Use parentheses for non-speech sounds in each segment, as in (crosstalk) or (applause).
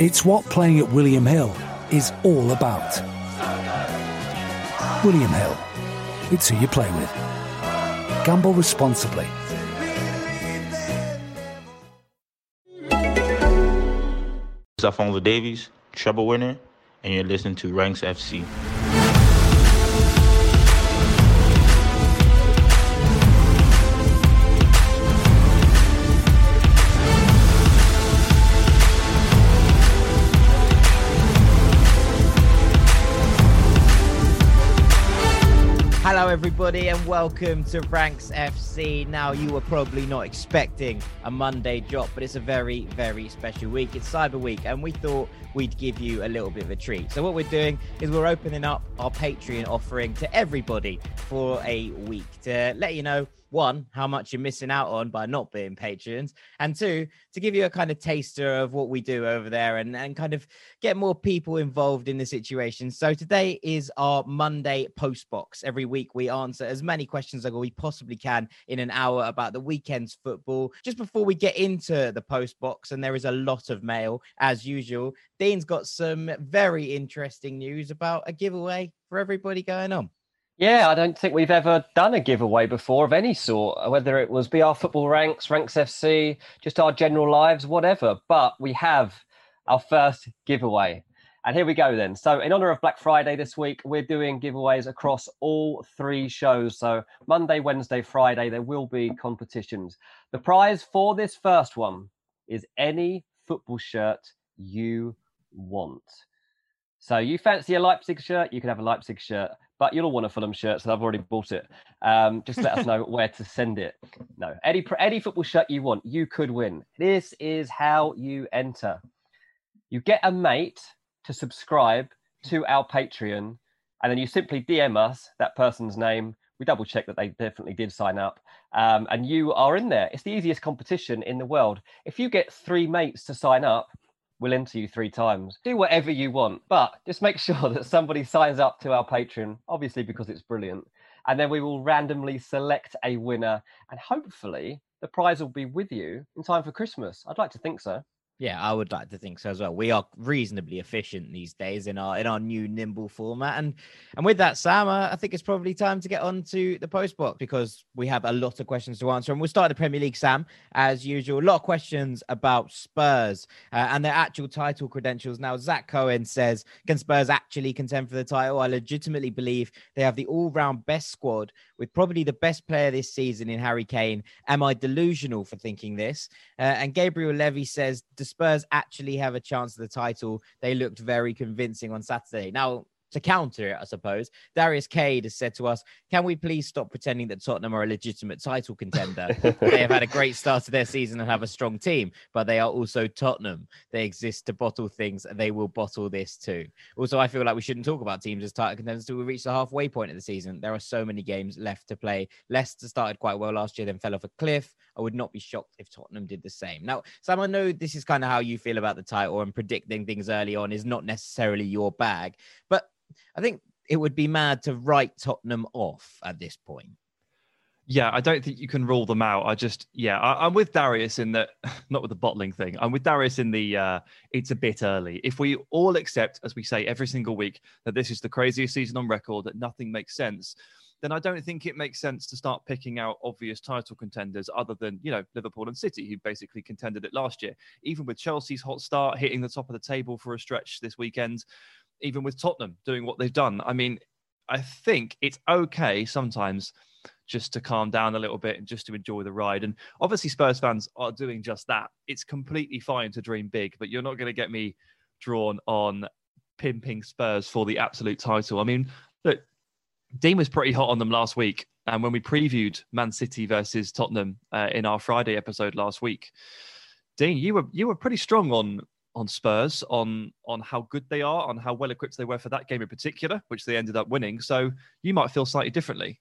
It's what playing at William Hill is all about. William Hill. It's who you play with. Gamble responsibly. It's Alphonso Davies, treble winner, and you're listening to Ranks FC. Hello, everybody, and welcome to Ranks FC. Now, you were probably not expecting a Monday drop, but it's a very, very special week. It's Cyber Week, and we thought we'd give you a little bit of a treat. So, what we're doing is we're opening up our Patreon offering to everybody for a week to let you know one, how much you're missing out on by not being patrons, and two, to give you a kind of taster of what we do over there and, and kind of get more people involved in the situation. So today is our Monday post box. Every week we answer as many questions as we possibly can in an hour about the weekend's football. Just before we get into the post box, and there is a lot of mail as usual, Dean's got some very interesting news about a giveaway for everybody going on. Yeah, I don't think we've ever done a giveaway before of any sort, whether it was BR Football Ranks, Ranks FC, just our general lives, whatever. But we have our first giveaway. And here we go then. So, in honor of Black Friday this week, we're doing giveaways across all three shows. So, Monday, Wednesday, Friday, there will be competitions. The prize for this first one is any football shirt you want. So, you fancy a Leipzig shirt, you can have a Leipzig shirt but you'll all want a Fulham shirt, so I've already bought it. Um, just let us know (laughs) where to send it. No, any any football shirt you want, you could win. This is how you enter. You get a mate to subscribe to our Patreon, and then you simply DM us that person's name we double check that they definitely did sign up. Um, and you are in there. It's the easiest competition in the world. If you get three mates to sign up, we'll enter you three times. Do whatever you want, but just make (laughs) sure that somebody signs up to our Patreon, obviously because it's brilliant. And then we will randomly select a winner, and hopefully the prize will be with you in time for Christmas. I'd like to think so. Yeah, I would like to think so as well. We are reasonably efficient these days in our in our new nimble format, and and with that, Sam, I think it's probably time to get on to the post box because we have a lot of questions to answer, and we'll start the Premier League, Sam, as usual. A lot of questions about Spurs uh, and their actual title credentials. Now, Zach Cohen says, "Can Spurs actually contend for the title?" I legitimately believe they have the all-round best squad with probably the best player this season in Harry Kane. Am I delusional for thinking this? Uh, and Gabriel Levy says. The Spurs actually have a chance of the title, they looked very convincing on Saturday. Now, to counter it, I suppose, Darius Cade has said to us, Can we please stop pretending that Tottenham are a legitimate title contender? (laughs) they have had a great start to their season and have a strong team, but they are also Tottenham. They exist to bottle things and they will bottle this too. Also, I feel like we shouldn't talk about teams as title contenders until we reach the halfway point of the season. There are so many games left to play. Leicester started quite well last year, then fell off a cliff. I would not be shocked if Tottenham did the same. Now, Sam, I know this is kind of how you feel about the title and predicting things early on is not necessarily your bag, but I think it would be mad to write Tottenham off at this point. Yeah, I don't think you can rule them out. I just, yeah, I, am with Darius in that, (laughs) not with the bottling thing. I'm with Darius in the, uh, it's a bit early. If we all accept, as we say every single week, that this is the craziest season on record, that nothing makes sense, then I don't think it makes sense to start picking out obvious title contenders other than, you know, Liverpool and City, who basically contended it last year. Even with Chelsea's hot start, hitting the top of the table for a stretch this weekend, even with Tottenham doing what they've done. I mean, I think it's okay sometimes just to calm down a little bit and just to enjoy the ride. And obviously, Spurs fans are doing just that. It's completely fine to dream big, but you're not going to get me drawn on pimping Spurs for the absolute title. I mean, look, Dean was pretty hot on them last week. And when we previewed Man City versus Tottenham uh, in our Friday episode last week, Dean, you were you were pretty strong on on Spurs on on how good they are, on how well equipped they were for that game in particular, which they ended up winning. So you might feel slightly differently.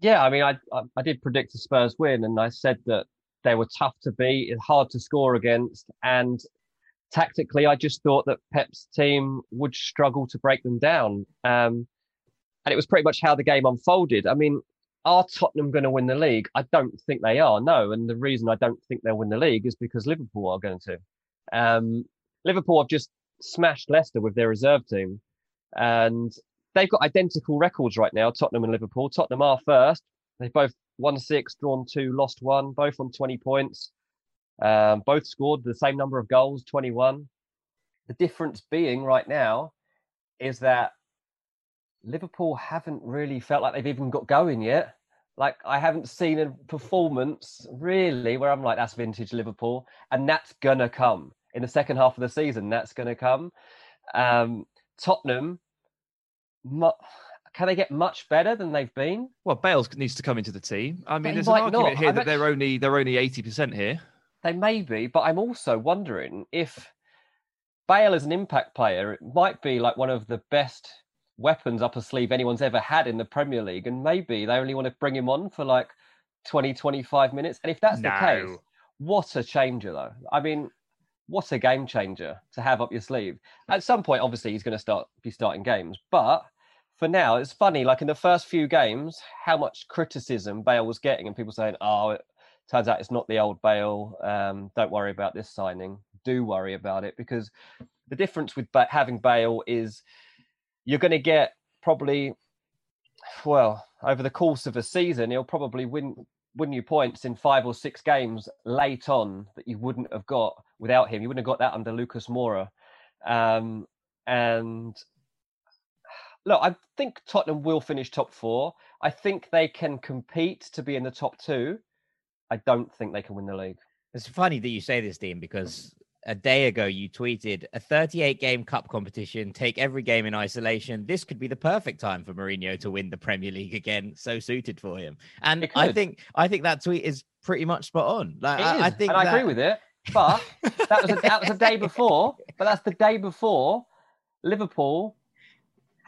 Yeah, I mean, I I, did predict a Spurs win, and I said that they were tough to beat, hard to score against, and tactically, I just thought that Pep's team would struggle to break them down. Um, and it was pretty much how the game unfolded. I mean, are Tottenham going to win the league? I don't think they are. No, and the reason I don't think they'll win the league is because Liverpool are going to. Um, Liverpool have just smashed Leicester with their reserve team, and they've got identical records right now. Tottenham and Liverpool. Tottenham are first. They've both won six, drawn two, lost one, both on 20 points. Um, both scored the same number of goals, 21. The difference being right now is that Liverpool haven't really felt like they've even got going yet. Like I haven't seen a performance really where I'm like, that's vintage Liverpool, and that's gonna come in the second half of the season. That's gonna come. Um, Tottenham, mu- can they get much better than they've been? Well, Bales needs to come into the team. I mean, there's an argument not. here that they're only they're only eighty percent here. They may be, but I'm also wondering if Bale is an impact player, it might be like one of the best weapons up a sleeve anyone's ever had in the Premier League. And maybe they only want to bring him on for like 20, 25 minutes. And if that's no. the case, what a changer, though. I mean, what a game changer to have up your sleeve. At some point, obviously, he's going to start be starting games. But for now, it's funny, like in the first few games, how much criticism Bale was getting, and people saying, oh, it turns out it's not the old Bale. Um, don't worry about this signing. Do worry about it because the difference with having Bale is you're going to get probably, well, over the course of a season, he'll probably win win you points in five or six games late on that you wouldn't have got without him. You wouldn't have got that under Lucas Moura. Um, and look, I think Tottenham will finish top four. I think they can compete to be in the top two. I don't think they can win the league. It's funny that you say this, Dean, because a day ago you tweeted a 38 game cup competition take every game in isolation. This could be the perfect time for Mourinho to win the Premier League again. So suited for him. And I think I think that tweet is pretty much spot on. Like I, I, think and that... I agree with it but that was a, that was a day before but that's the day before Liverpool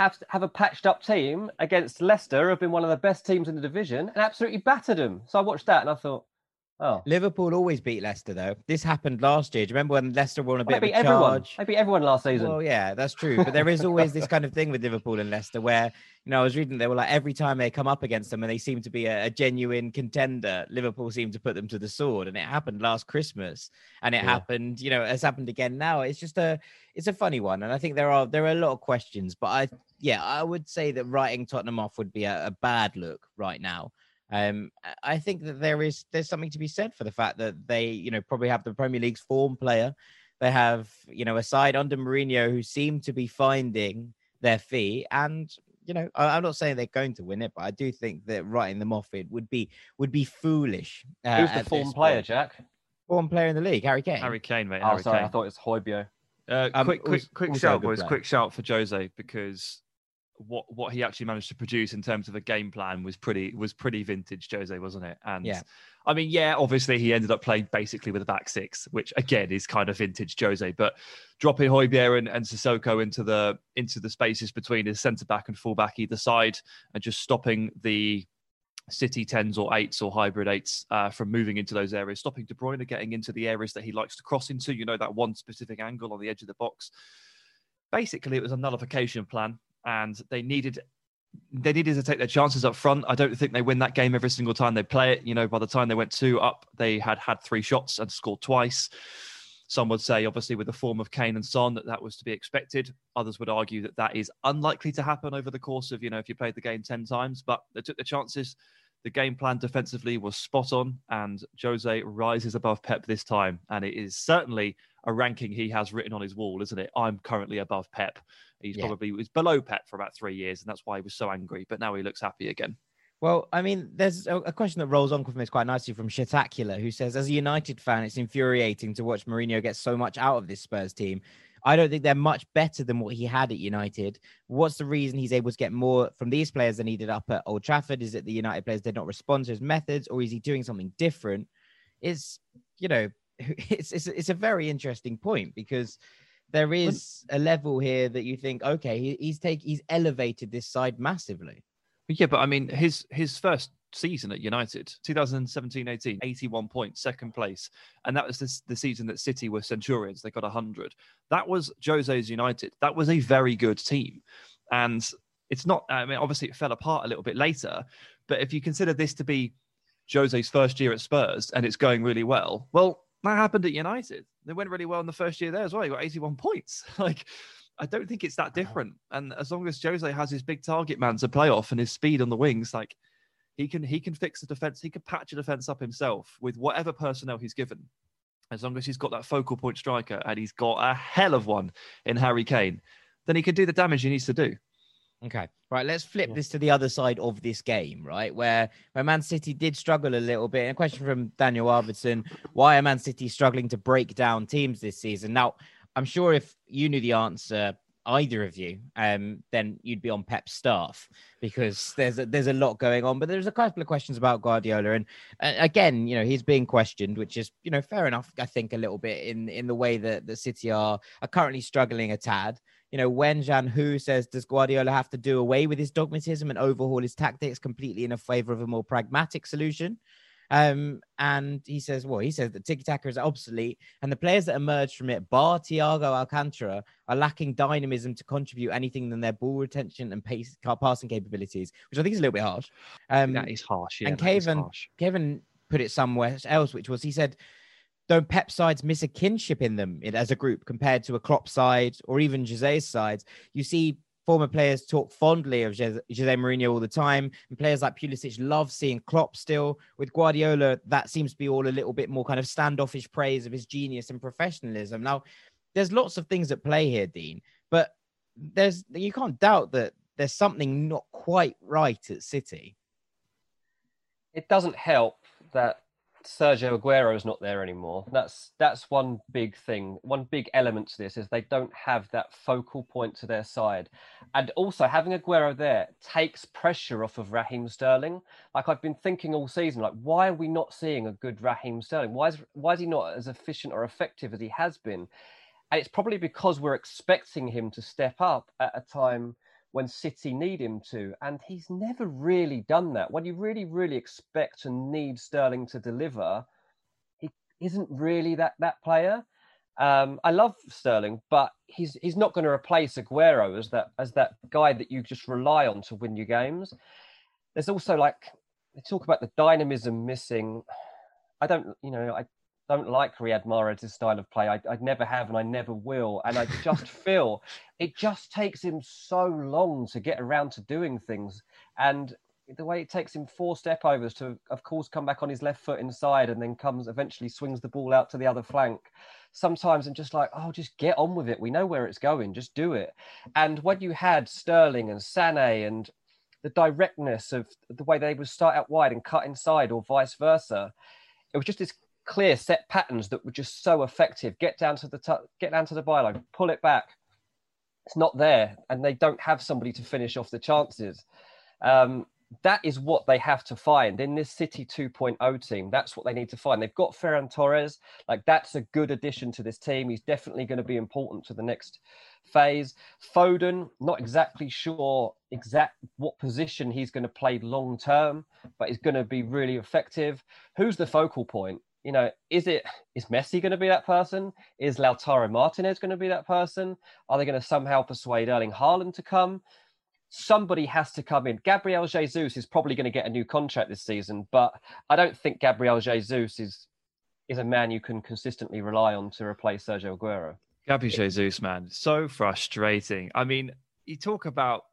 have have a patched up team against Leicester, have been one of the best teams in the division, and absolutely battered them. So I watched that and I thought, oh, Liverpool always beat Leicester though. This happened last year. Do you remember when Leicester won a bit they of beat a everyone. charge? They beat everyone last season. Well, yeah, that's true. But there is always this kind of thing with Liverpool and Leicester where, you know, I was reading they were like every time they come up against them and they seem to be a, a genuine contender, Liverpool seem to put them to the sword. And it happened last Christmas. And it Yeah. happened, you know, it's happened again now. It's just a it's a funny one. And I think there are there are a lot of questions, but I yeah, I would say that writing Tottenham off would be a, a bad look right now. Um, I- I think that there is there's something to be said for the fact that they, you know, probably have the Premier League's form player. They have, you know, a side under Mourinho who seem to be finding their feet, and you know, I, I'm not saying they're going to win it, but I do think that writing them off it would be would be foolish. Uh, Who's the form player, point. Jack? Form player in the league, Harry Kane. Harry Kane, mate. Oh, Harry sorry, Kane. I thought it was Højbjerg. Uh, Um, quick, quick, quick shout, boys! player. Quick shout for Jose because what what he actually managed to produce in terms of a game plan was pretty was pretty vintage Jose, wasn't it? And Yeah. I mean, yeah, obviously he ended up playing basically with a back six, which again is kind of vintage Jose. But dropping Højbjerg and, and Sissoko into the into the spaces between his centre back and full back either side, and just stopping the City tens or eights or hybrid eights uh, from moving into those areas, stopping De Bruyne getting into the areas that he likes to cross into. You know that one specific angle on the edge of the box. Basically, it was a nullification plan, and they needed they needed to take their chances up front. I don't think they win that game every single time they play it. You know, by the time they went two up, they had had three shots and scored twice. Some would say, obviously, with the form of Kane and Son, that that was to be expected. Others would argue that that is unlikely to happen over the course of, you know, if you played the game 10 times, but they took the chances. The game plan defensively was spot on, and Jose rises above Pep this time. And it is certainly a ranking he has written on his wall, isn't it? I'm currently above Pep. He's Yeah. probably was below Pep for about three years, and that's why he was so angry. But now he looks happy again. Well, I mean, there's a, question that rolls on from this quite nicely from Shitacular, who says, as a United fan, it's infuriating to watch Mourinho get so much out of this Spurs team. I don't think they're much better than what he had at United. What's the reason he's able to get more from these players than he did up at Old Trafford? Is it the United players did not respond to his methods, or is he doing something different? It's, you know, (laughs) it's it's, it's a very interesting point because there is a level here that you think, okay, he, he's take he's elevated this side massively. Yeah, but I mean, his his first season at United, 2017-18, 81 points, second place, and that was this, the season that City were Centurions. They got 100. That was Jose's United. That was a very good team, and it's not. I mean, obviously, it fell apart a little bit later. But if you consider this to be Jose's first year at Spurs and it's going really well, well, that happened at United. They went really well in the first year there as well. He got 81 points. (laughs) like. I don't think it's that different. And as long as Jose has his big target man to play off and his speed on the wings, like he can he can fix the defense, he can patch a defense up himself with whatever personnel he's given. As long as he's got that focal point striker and he's got a hell of one in Harry Kane, then he can do the damage he needs to do. Okay. Right. Let's flip this to the other side of this game, right? Where where Man City did struggle a little bit. And a question from Daniel Arvidsson: Why are Man City struggling to break down teams this season? Now, I'm sure if you knew the answer, either of you, um, then you'd be on Pep's staff because there's a, there's a lot going on. But there's a couple of questions about Guardiola, and uh, again, you know, he's being questioned, which is you know fair enough. I think a little bit in in the way that the City are are currently struggling a tad you know, when Jan Hu says, does Guardiola have to do away with his dogmatism and overhaul his tactics completely in a favor of a more pragmatic solution? Um, and he says, well, he says that tiki taka is obsolete, and the players that emerge from it, bar Thiago Alcantara, are lacking dynamism to contribute anything than their ball retention and pace, passing capabilities, which I think is a little bit harsh. Um, that is harsh. Yeah, and Kevin. Kevin put it somewhere else, which was he said, don't Pep sides miss a kinship in them as a group compared to a Klopp side or even Jose's sides? You see former players talk fondly of Jose, Mourinho all the time, and players like Pulisic love seeing Klopp still. With Guardiola, that seems to be all a little bit more kind of standoffish praise of his genius and professionalism. Now, there's lots of things at play here, Dean, but there's you can't doubt that there's something not quite right at City. It doesn't help that Sergio Aguero is not there anymore. That's that's one big thing. One big element to this is they don't have that focal point to their side, and also having Aguero there takes pressure off of Raheem Sterling. Like I've been thinking all season, like why are we not seeing a good Raheem Sterling? Why is why is he not as efficient or effective as he has been? And it's probably because we're expecting him to step up at a time when City need him to. And he's never really done that. When you really, really expect and need Sterling to deliver, he isn't really that, that player. Um, I love Sterling, but he's he's not going to replace Aguero as that as that guy that you just rely on to win your games. There's also like they talk about the dynamism missing. I don't, you know, I don't like Riyad Mahrez' style of play. I, I never have and I never will. And I just (laughs) feel it just takes him so long to get around to doing things. And the way it takes him four step overs to, of course, come back on his left foot inside and then comes eventually swings the ball out to the other flank. Sometimes I'm just like, oh, just get on with it. We know where it's going. Just do it. And when you had Sterling and Sané and the directness of the way they would start out wide and cut inside or vice versa, it was just this clear set patterns that were just so effective. Get down to the t- get down to the byline, pull it back. It's not there, and they don't have somebody to finish off the chances. Um, that is what they have to find in this City 2.0 team. That's what they need to find. They've got Ferran Torres. Like that's a good addition to this team. He's definitely going to be important to the next phase. Foden, not exactly sure exact what position he's going to play long term, but he's going to be really effective. Who's the focal point? You know, is it is Messi going to be that person? Is Lautaro Martinez going to be that person? Are they going to somehow persuade Erling Haaland to come? Somebody has to come in. Gabriel Jesus is probably going to get a new contract this season, but I don't think Gabriel Jesus is is a man you can consistently rely on to replace Sergio Aguero. Gabriel Jesus, man, so frustrating. I mean, you talk about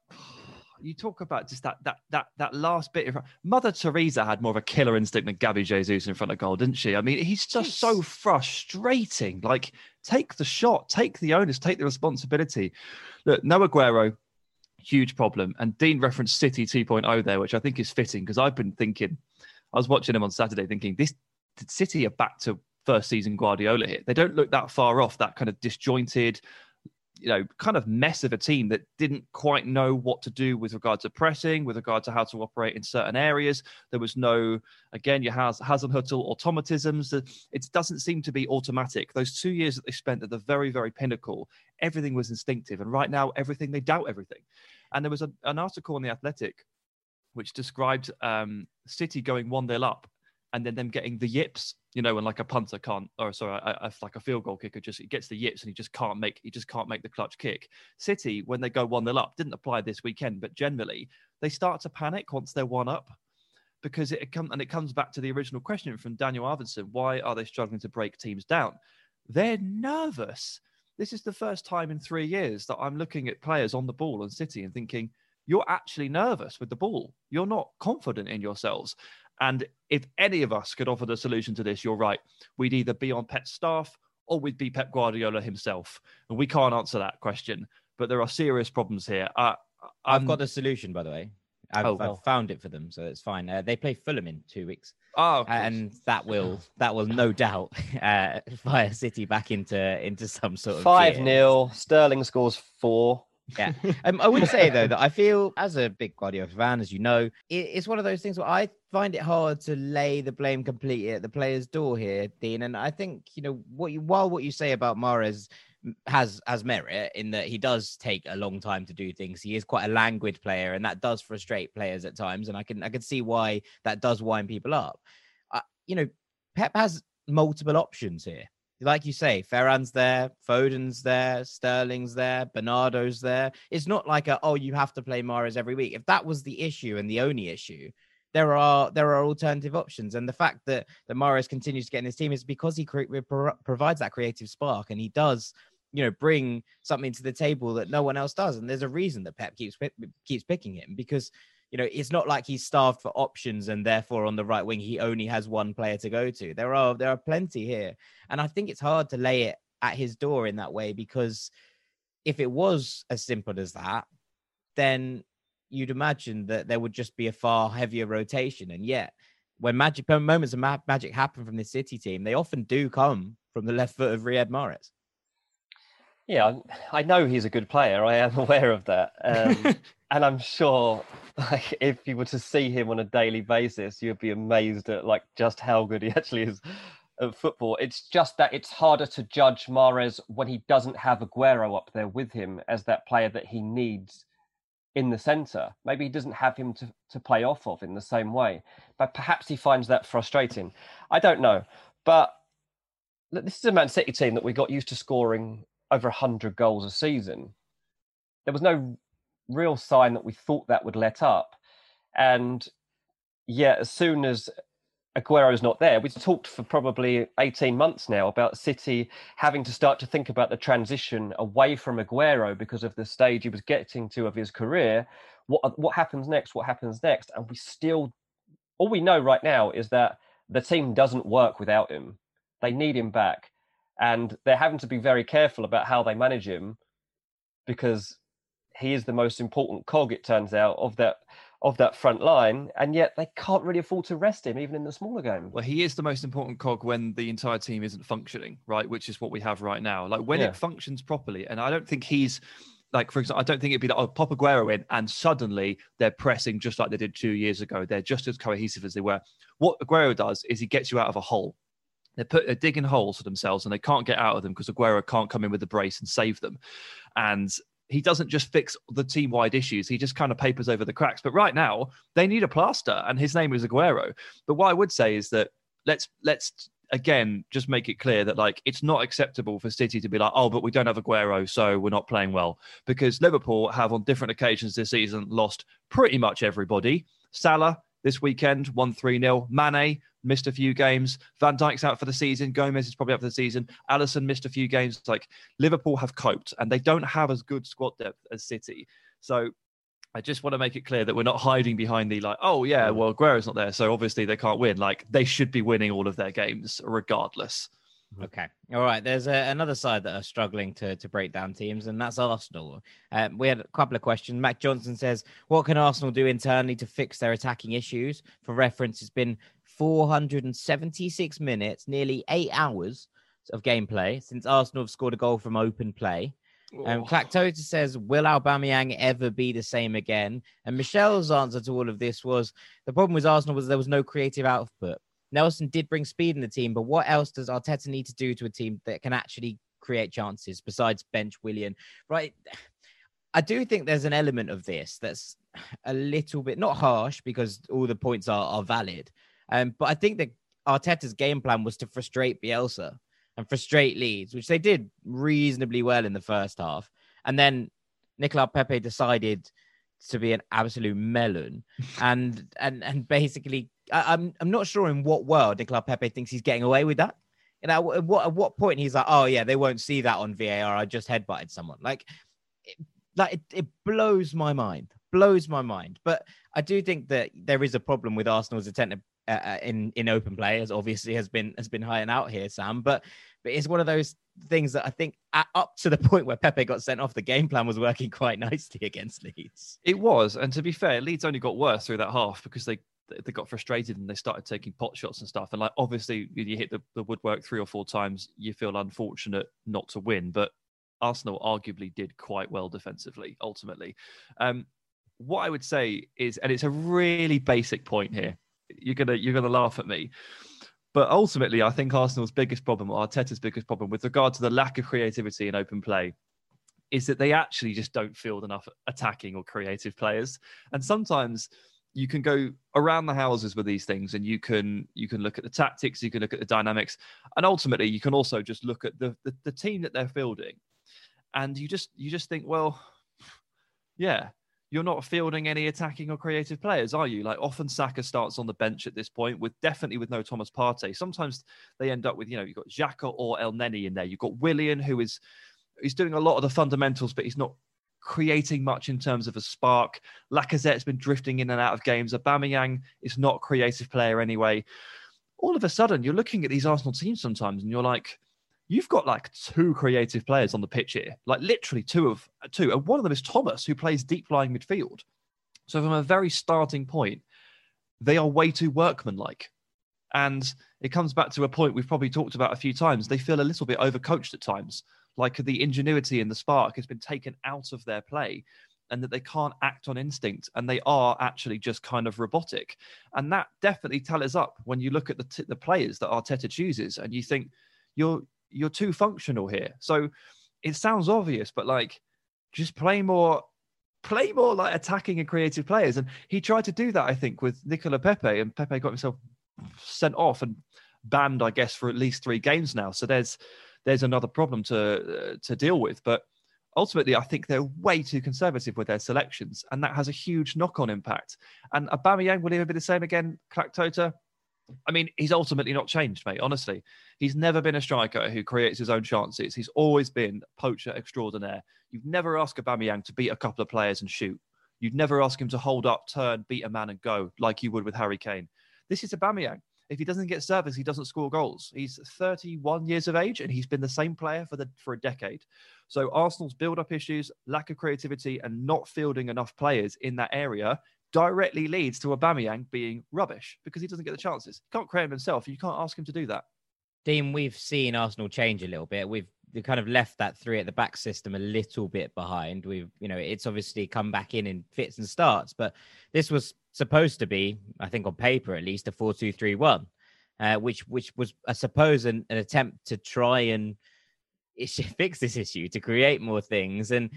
you talk about just that that that that last bit. Of, Mother Teresa had more of a killer instinct than Gabby Jesus in front of goal, didn't she? I mean, he's just yes. so frustrating. Like, take the shot, take the onus, take the responsibility. Look, no Aguero, huge problem. And Dean referenced City 2.0 there, which I think is fitting because I've been thinking, I was watching him on Saturday, thinking this City are back to first season Guardiola here. They don't look that far off that kind of disjointed, you know, kind of mess of a team that didn't quite know what to do with regard to pressing, with regard to how to operate in certain areas. There was no, again, you have Hasenhüttl automatisms. It doesn't seem to be automatic. Those two years that they spent at the very, very pinnacle, everything was instinctive. And right now, everything, they doubt everything. And there was a, an article in The Athletic which described um, City going 1 0 up and then them getting the yips, you know, when like a punter can't, or sorry, like a field goal kicker just gets the yips and he just can't make he just can't make the clutch kick. City, when they go one nil up, didn't apply this weekend, but generally they start to panic once they're one up because it comes and it comes back to the original question from Daniel Arvidsson: Why are they struggling to break teams down? They're nervous. This is the first time in three years that I'm looking at players on the ball and City and thinking, you're actually nervous with the ball. You're not confident in yourselves. And if any of us could offer the solution to this, you're right. We'd either be on Pep's staff or we'd be Pep Guardiola himself. And we can't answer that question. But there are serious problems here. Uh, I've got the solution, by the way. I've, oh, I've found it for them, so it's fine. Uh, they play Fulham in two weeks. Oh, and that will that will no doubt (laughs) uh, fire City back into into some sort of five 0 Sterling scores four yeah. (laughs) Um, I would say though that I feel as a big Guardiola fan, as you know, it, it's one of those things where I find it hard to lay the blame completely at the player's door here, Dean. And I think you know what you while what you say about Mahrez has has merit in that he does take a long time to do things. He is quite a languid player, and that does frustrate players at times. And I can I can see why that does wind people up. Uh, you know, Pep has multiple options here like you say, Ferran's there, Foden's there, Sterling's there, Bernardo's there. It's not like a oh, you have to play Mahrez every week. If that was the issue and the only issue, there are there are alternative options. And the fact that that Mahrez continues to get in his team is because he cre- provides that creative spark, and he does you know bring something to the table that no one else does. And there's a reason that Pep keeps keeps picking him because you know, it's not like he's starved for options and therefore on the right wing he only has one player to go to. There are there are plenty here, and I think it's hard to lay it at his door in that way because if it was as simple as that, then you'd imagine that there would just be a far heavier rotation. And yet, when magic moments of magic happen from the City team, they often do come from the left foot of Riyad Mahrez. Yeah, I know he's a good player. I am (laughs) aware of that, um, (laughs) and I'm sure, like, if you were to see him on a daily basis, you'd be amazed at like just how good he (laughs) actually is at football. It's just that it's harder to judge Mahrez when he doesn't have Aguero up there with him as that player that he needs in the centre. Maybe he doesn't have him to, to play off of in the same way. But perhaps he finds that frustrating. I don't know. But this is a Man City team that we got used to scoring over 100 goals a season. There was no real sign that we thought that would let up. And yet, as soon as Aguero's not there. We've talked for probably 18 months now about City having to start to think about the transition away from Aguero because of the stage he was getting to of his career. What what happens next? What happens next? And we still, all we know right now is that the team doesn't work without him. They need him back, and they're having to be very careful about how they manage him because he is the most important cog. It turns out of that of that front line, and yet they can't really afford to rest him, even in the smaller games. Well, he is the most important cog when the entire team isn't functioning, right? Which is what we have right now. Like when yeah. it functions properly, and I don't think he's like, for example, I don't think it'd be like, oh, pop Aguero in, and suddenly they're pressing just like they did two years ago. They're just as cohesive as they were. What Aguero does is he gets you out of a hole. They're, put, they're digging holes for themselves and they can't get out of them because Aguero can't come in with the brace and save them. And he doesn't just fix the team wide issues. He just kind of papers over the cracks. But right now, they need a plaster, and his name is Aguero. But what I would say is that let's let's again just make it clear that like it's not acceptable for City to be like, oh, but we don't have Aguero, so we're not playing well. Because Liverpool have on different occasions this season lost pretty much everybody. Salah this weekend, 1 3 0. Mane missed a few games. Van Dijk's out for the season. Gomez is probably out for the season. Alisson missed a few games. Like Liverpool have coped and they don't have as good squad depth as City. So I just want to make it clear that we're not hiding behind the like, oh yeah, well Aguero's not there, so obviously they can't win. Like they should be winning all of their games regardless. Mm-hmm. Okay. All right. There's a, another side that are struggling to, to break down teams, and that's Arsenal. Um, we had a couple of questions. Matt Johnson says, What can Arsenal do internally to fix their attacking issues? For reference, it's been 476 minutes, nearly eight hours of gameplay since Arsenal have scored a goal from open play. Um, Clactota says, Will Aubameyang ever be the same again? And Michelle's answer to all of this was the problem with Arsenal was there was no creative output. Nelson did bring speed in the team, but what else does Arteta need to do to a team that can actually create chances besides bench Willian? Right. I do think there's an element of this that's a little bit not harsh because all the points are, are valid. Um, but I think that Arteta's game plan was to frustrate Bielsa and frustrate Leeds, which they did reasonably well in the first half. And then Nicolas Pepe decided to be an absolute melon (laughs) and and and basically I, am I'm, I'm not sure in what world Nicolas Pepe thinks he's getting away with that. You know, at what, at what point he's like, oh yeah, they won't see that on VAR. I just headbutted someone. Like, it, like it, it blows my mind, blows my mind. But I do think that there is a problem with Arsenal's attentive uh, uh, in in open play, as obviously has been has been hiding out here, Sam. But but it's one of those things that I think at, up to the (laughs) point where Pepe got sent off, the game plan was working (laughs) quite nicely against Leeds. It was, and to be fair, Leeds only got worse through that half because they they got frustrated and they started taking pot shots and stuff. And like obviously, you hit the, the woodwork three or four times, you feel unfortunate not to win. But Arsenal arguably did quite well defensively ultimately. Um, what I would say is, and it's a really basic point here. You're gonna you're gonna laugh at me. But ultimately, I think Arsenal's biggest problem, or Arteta's biggest problem, with regard to the lack of creativity in open play, is that they actually just don't field enough attacking or creative players. And sometimes you can go around the houses with these things and you can you can look at the tactics you can look at the dynamics and ultimately you can also just look at the the, the team that they're fielding and you just you just think well yeah you're not fielding any attacking or creative players, are you? Like often Saka starts on the bench at this point with definitely with no Thomas Partey. Sometimes they end up with, you know, you've got Xhaka or Elneny in there. You've got Willian who is he's doing a lot of the fundamentals, but he's not creating much in terms of a spark. Lacazette's been drifting in and out of games. Aubameyang is not a creative player anyway. All of a sudden, you're looking at these Arsenal teams sometimes, and you're like, you've got like two creative players on the pitch here, like literally two of two, and one of them is Thomas, who plays deep lying midfield. So from a very starting point, they are way too workmanlike. And it comes back to a point we've probably talked about a few times. They feel a little bit overcoached at times like the ingenuity and the spark has been taken out of their play and that they can't act on instinct and they are actually just kind of robotic and that definitely tallies up when you look at the, t- the players that Arteta chooses and you think you're you're too functional here so it sounds obvious but like just play more play more like attacking and creative players. And he tried to do that, I think, with Nicola Pepe, and Pepe got himself sent off and banned, I guess, for at least three games now. So there's there's another problem to uh, to deal with. But ultimately, I think they're way too conservative with their selections, and that has a huge knock-on impact. And Aubameyang will even be the same again. Clark Tota, I mean, he's ultimately not changed, mate. Honestly, he's never been a striker who creates his own chances. He's always been poacher extraordinaire. You've never asked Aubameyang to beat a couple of players and shoot. You'd never ask him to hold up, turn, beat a man, and go like you would with Harry Kane. This is Aubameyang. If he doesn't get service, he doesn't score goals. He's 31 years of age, and he's been the same player for the for a decade. So Arsenal's build-up issues, lack of creativity, and not fielding enough players in that area directly leads to Aubameyang being rubbish because he doesn't get the chances. He can't create them himself. You can't ask him to do that. Dean, we've seen Arsenal change a little bit. We've we kind of left that three at the back system a little bit behind. We've, you know, it's obviously come back in in fits and starts, but this was supposed to be, I think, on paper at least, a four-two-three-one, uh, which which was, I suppose, an, an attempt to try and (laughs) fix this issue, to create more things, and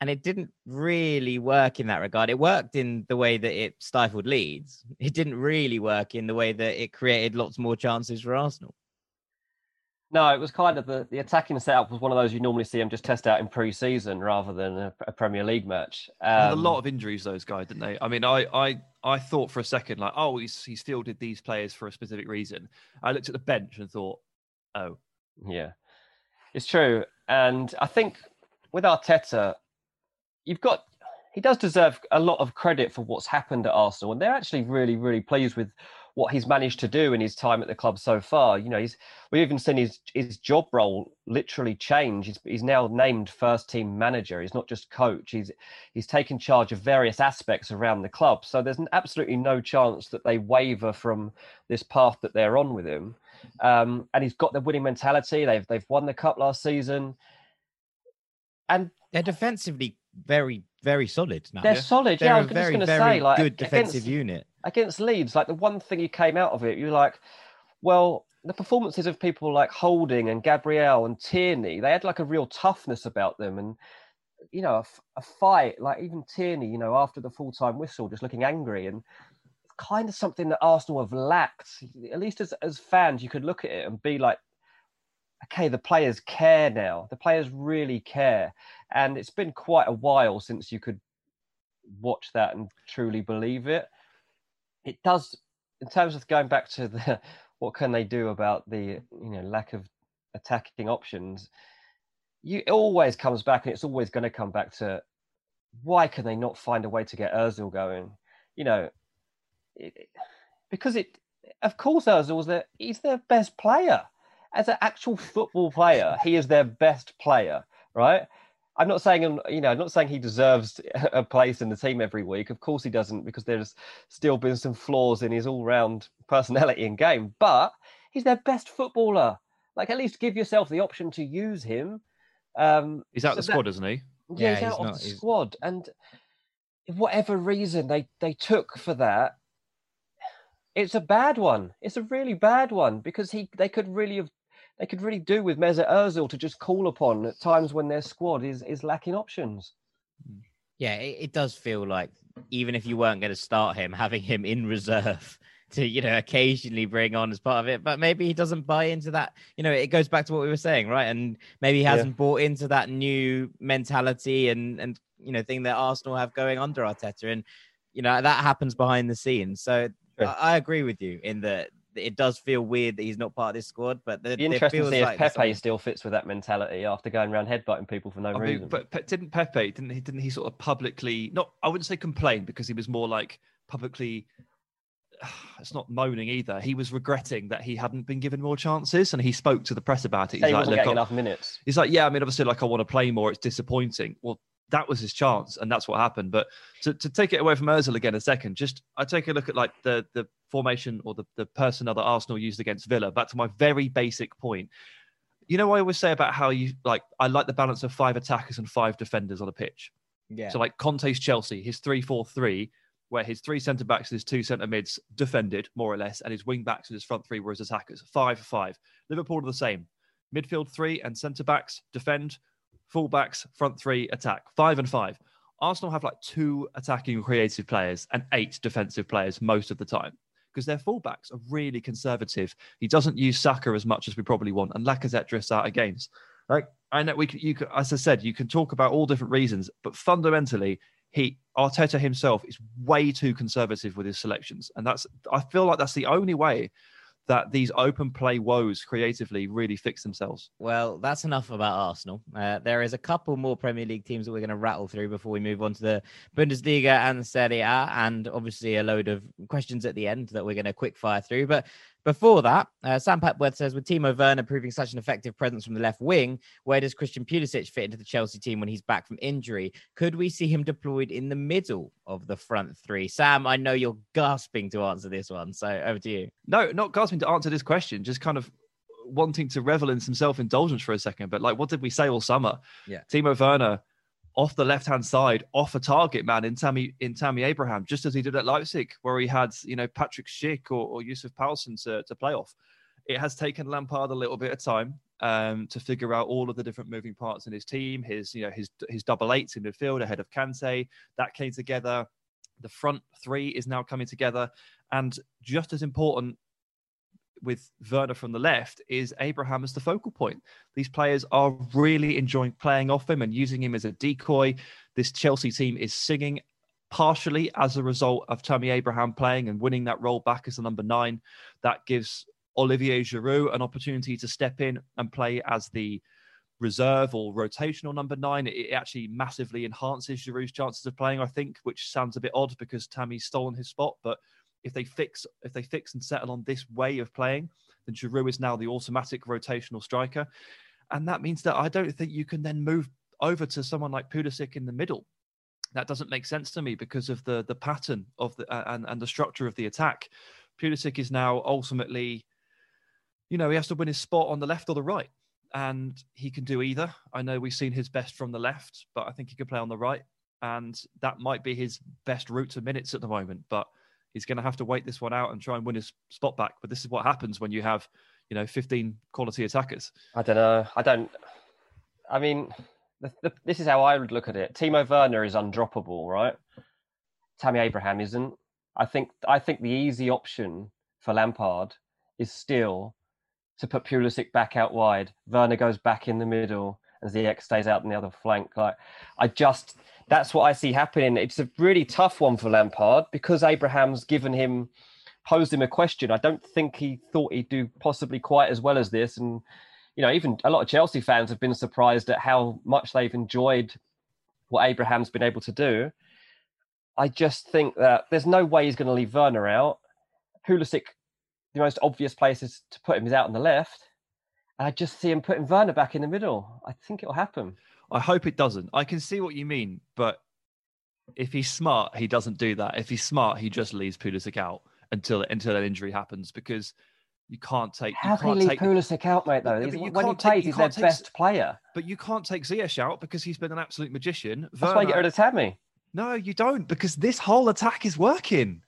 and it didn't really work in that regard. It worked in the way that it stifled Leeds. (laughs) It didn't really work in the way that it created lots more chances for Arsenal. No, it was kind of the, the attacking setup was one of those you normally see them just test out in pre-season rather than a, a Premier League match. Um, a lot of injuries, those guys, didn't they? I mean, I, I I thought for a second like, oh, he's he's fielded these players for a specific reason. I looked at the bench and thought, oh, yeah, it's true. And I think with Arteta, you've got he does deserve a lot of credit for what's happened at Arsenal, and they're actually really, really pleased with what he's managed to do in his time at the club so far. You know, he's we've even seen his his job role literally change. He's, he's now named first team manager. He's not just coach. He's he's taken charge of various aspects around the club. So there's absolutely no chance that they waver from this path that they're on with him. Um, and he's got the winning mentality. They've they've won the cup last season, and they're defensively very very solid now. They're yeah. solid. They're yeah, I was just going to say, like good defensive against, unit against Leeds. Like the one thing you came out of it, you're like, well, the performances of people like Holding and Gabriel and Tierney, they had like a real toughness about them, and you know, a, a fight. Like even Tierney, you know, after the full time whistle, just looking angry and kind of something that Arsenal have lacked. At least as as fans, you could look at it and be like, okay, the players care now. The players really care. And it's been quite a while since you could watch that and truly believe it. It does, in terms of going back to (laughs) the what can they do about the you know lack of attacking options. You it always comes back, and it's always going to come back to why can they not find a way to get Özil going? You know, it, because it, of course, Özil's their he's their best player as an actual football player. He is their best player, right? I'm not saying, you know, I'm not saying he deserves (laughs) a place in the team every week. Of course he doesn't, because there's still been some flaws in his all-round personality and game. But he's their best footballer. Like, at least give yourself the option to use him. Um, he's out so the squad, isn't he? Yeah, yeah he's, he's out not, of the he's... squad. And whatever reason they they took for that, it's a bad one. It's a really bad one because he they could really have they could really do with Mesut Ozil to just call upon at times when their squad is is lacking options. Yeah, it, it does feel like even if you weren't going to start him, having him in reserve (laughs) to you know occasionally bring on as part of it but maybe he doesn't buy into that. You know it goes back to what we were saying right? And maybe he hasn't yeah. bought into that new mentality and and you know thing that arsenal have going under arteta. And you know that happens behind the scenes. So I, I, agree with you in that it does feel weird that he's not part of this squad. But the, interesting to see like if Pepe still fits with that mentality after going around headbutting people for no I reason. but didn't Pepe didn't he didn't he sort of publicly not I wouldn't say complain because he was more like publicly. (sighs) It's not moaning either. He was regretting that he hadn't been given more chances, and he spoke to the press about it. He's he like, wasn't getting enough minutes. He's like, yeah, I mean, obviously, like I want to play more. It's disappointing. Well, that was his chance, and that's what happened. But to, to take it away from Özil again a second, just I take a look at like the the formation or the, the personnel that Arsenal used against Villa. Back to my very basic point. You know, I always say about how you like I like the balance of five attackers and five defenders on a pitch. Yeah. So like Conte's Chelsea, his three four three, where his three centre backs and his two centre mids defended more or less, and his wing backs and his front three were his attackers. Five five. Liverpool are the same. Midfield three and centre backs defend fullbacks, front three, attack. Five and five. Arsenal have like two attacking creative players and eight defensive players most of the time because their fullbacks are really conservative. He doesn't use Saka as much as we probably want, and Lacazette drifts out of games. Like I know we, can, you, as I said, you can talk about all different reasons, but fundamentally, he Arteta himself is way too conservative with his selections, and that's I feel like that's the only way that these open play woes creatively really fix themselves. Well, that's enough about Arsenal. Uh, there is a couple more Premier League teams that we're going to rattle through before we move on to the Bundesliga and Serie A, and obviously a load of questions at the end that we're going to quick fire through. But before that, uh, Sam Papworth says, with Timo Werner proving such an effective presence from the left wing, where does Christian Pulisic fit into the Chelsea team when he's back from injury? Could we see him deployed in the middle of the front three? Sam, I know you're gasping to answer this one, so over to you. No, not gasping to answer this question, just kind of wanting to revel in some self-indulgence for a second. But like, what did we say all summer? Yeah, Timo Werner off the left hand side, off a target man in Tammy in Tammy Abraham, just as he did at Leipzig, where he had you know Patrick Schick or, or Yussuf Poulsen to, to play off. It has taken Lampard a little bit of time um, to figure out all of the different moving parts in his team. His you know his his double eights in midfield ahead of Kante that came together. The front three is now coming together, and just as important with Werner from the left is Abraham as the focal point. These players are really enjoying playing off him and using him as a decoy. This Chelsea team is singing partially as a result of Tammy Abraham playing and winning that role back as the number nine. That gives Olivier Giroud an opportunity to step in and play as the reserve or rotational number nine. It actually massively enhances Giroud's chances of playing, I think, which sounds a bit odd because Tammy's stolen his spot, but if they fix if they fix and settle on this way of playing, then Giroud is now the automatic rotational striker, and that means that I don't think you can then move over to someone like Pulisic in the middle. That doesn't make sense to me because of the the pattern of the uh, and and the structure of the attack. Pulisic is now ultimately, you know, he has to win his spot on the left or the right, and he can do either. I know we've seen his best from the left, but I think he can play on the right, and that might be his best route to minutes at the moment, but he's going to have to wait this one out and try and win his spot back. But this is what happens when you have, you know, 15 quality attackers. I don't know. I don't. I mean, the, the, this is how I would look at it. Timo Werner is undroppable, right? Tammy Abraham isn't. I think. I think the easy option for Lampard is still to put Pulisic back out wide. Werner goes back in the middle, and Ziyech stays out on the other flank. Like, I just that's what I see happening. It's a really tough one for Lampard because Abraham's given him, posed him a question. I don't think he thought he'd do possibly quite as well as this. And, you know, even a lot of Chelsea fans have been surprised at how much they've enjoyed what Abraham's been able to do. I just think that there's no way he's going to leave Werner out. Pulisic, the most obvious place is to put him is out on the left. I just see him putting Werner back in the middle. I think it'll happen. I hope it doesn't. I can see what you mean, but if he's smart, he doesn't do that. If he's smart, he just leaves Pulisic out until until an injury happens because you can't take. How can he leave take, Pulisic out, mate? Though when he plays, he's their best player. But you can't take Ziyech out because he's been an absolute magician. That's Werner, why you get rid of Tammy. No, you don't, because this whole attack is working.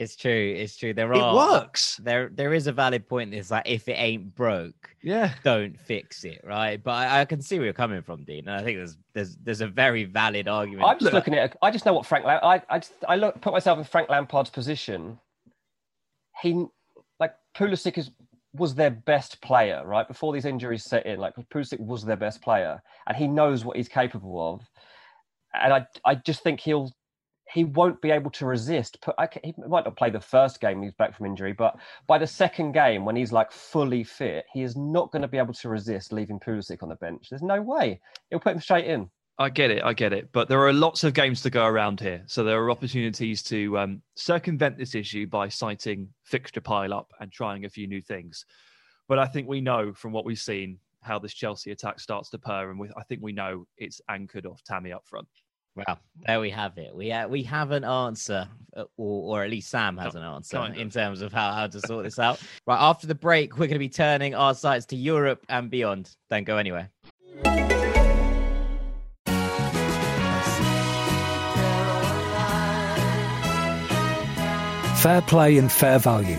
It's true. It's true. There are. It works. There, there is a valid point. It's like if it ain't broke, yeah, don't fix it, right? But I, I can see where you're coming from, Dean, and I think there's there's there's a very valid argument. I'm just looking at. I just know what Frank. I I just I look put myself in Frank Lampard's position. He like Pulisic is was their best player, right? Before these injuries set in, like Pulisic was their best player, and he knows what he's capable of. And I, I just think he'll he won't be able to resist. He might not play the first game he's back from injury, but by the second game, when he's like fully fit, he is not going to be able to resist leaving Pulisic on the bench. There's no way he'll put him straight in. I get it, I get it, but there are lots of games to go around here, so there are opportunities to um, circumvent this issue by citing fixture pile up and trying a few new things. But I think we know from what we've seen how this Chelsea attack starts to purr, and we, I think we know it's anchored off Tammy up front. Well, there we have it. We uh, we have an answer, uh, or, or at least Sam has an answer kind of. in terms of how, how to sort this out. (laughs) Right after the break, we're going to be turning our sights to Europe and beyond. Don't go anywhere. Fair play and fair value.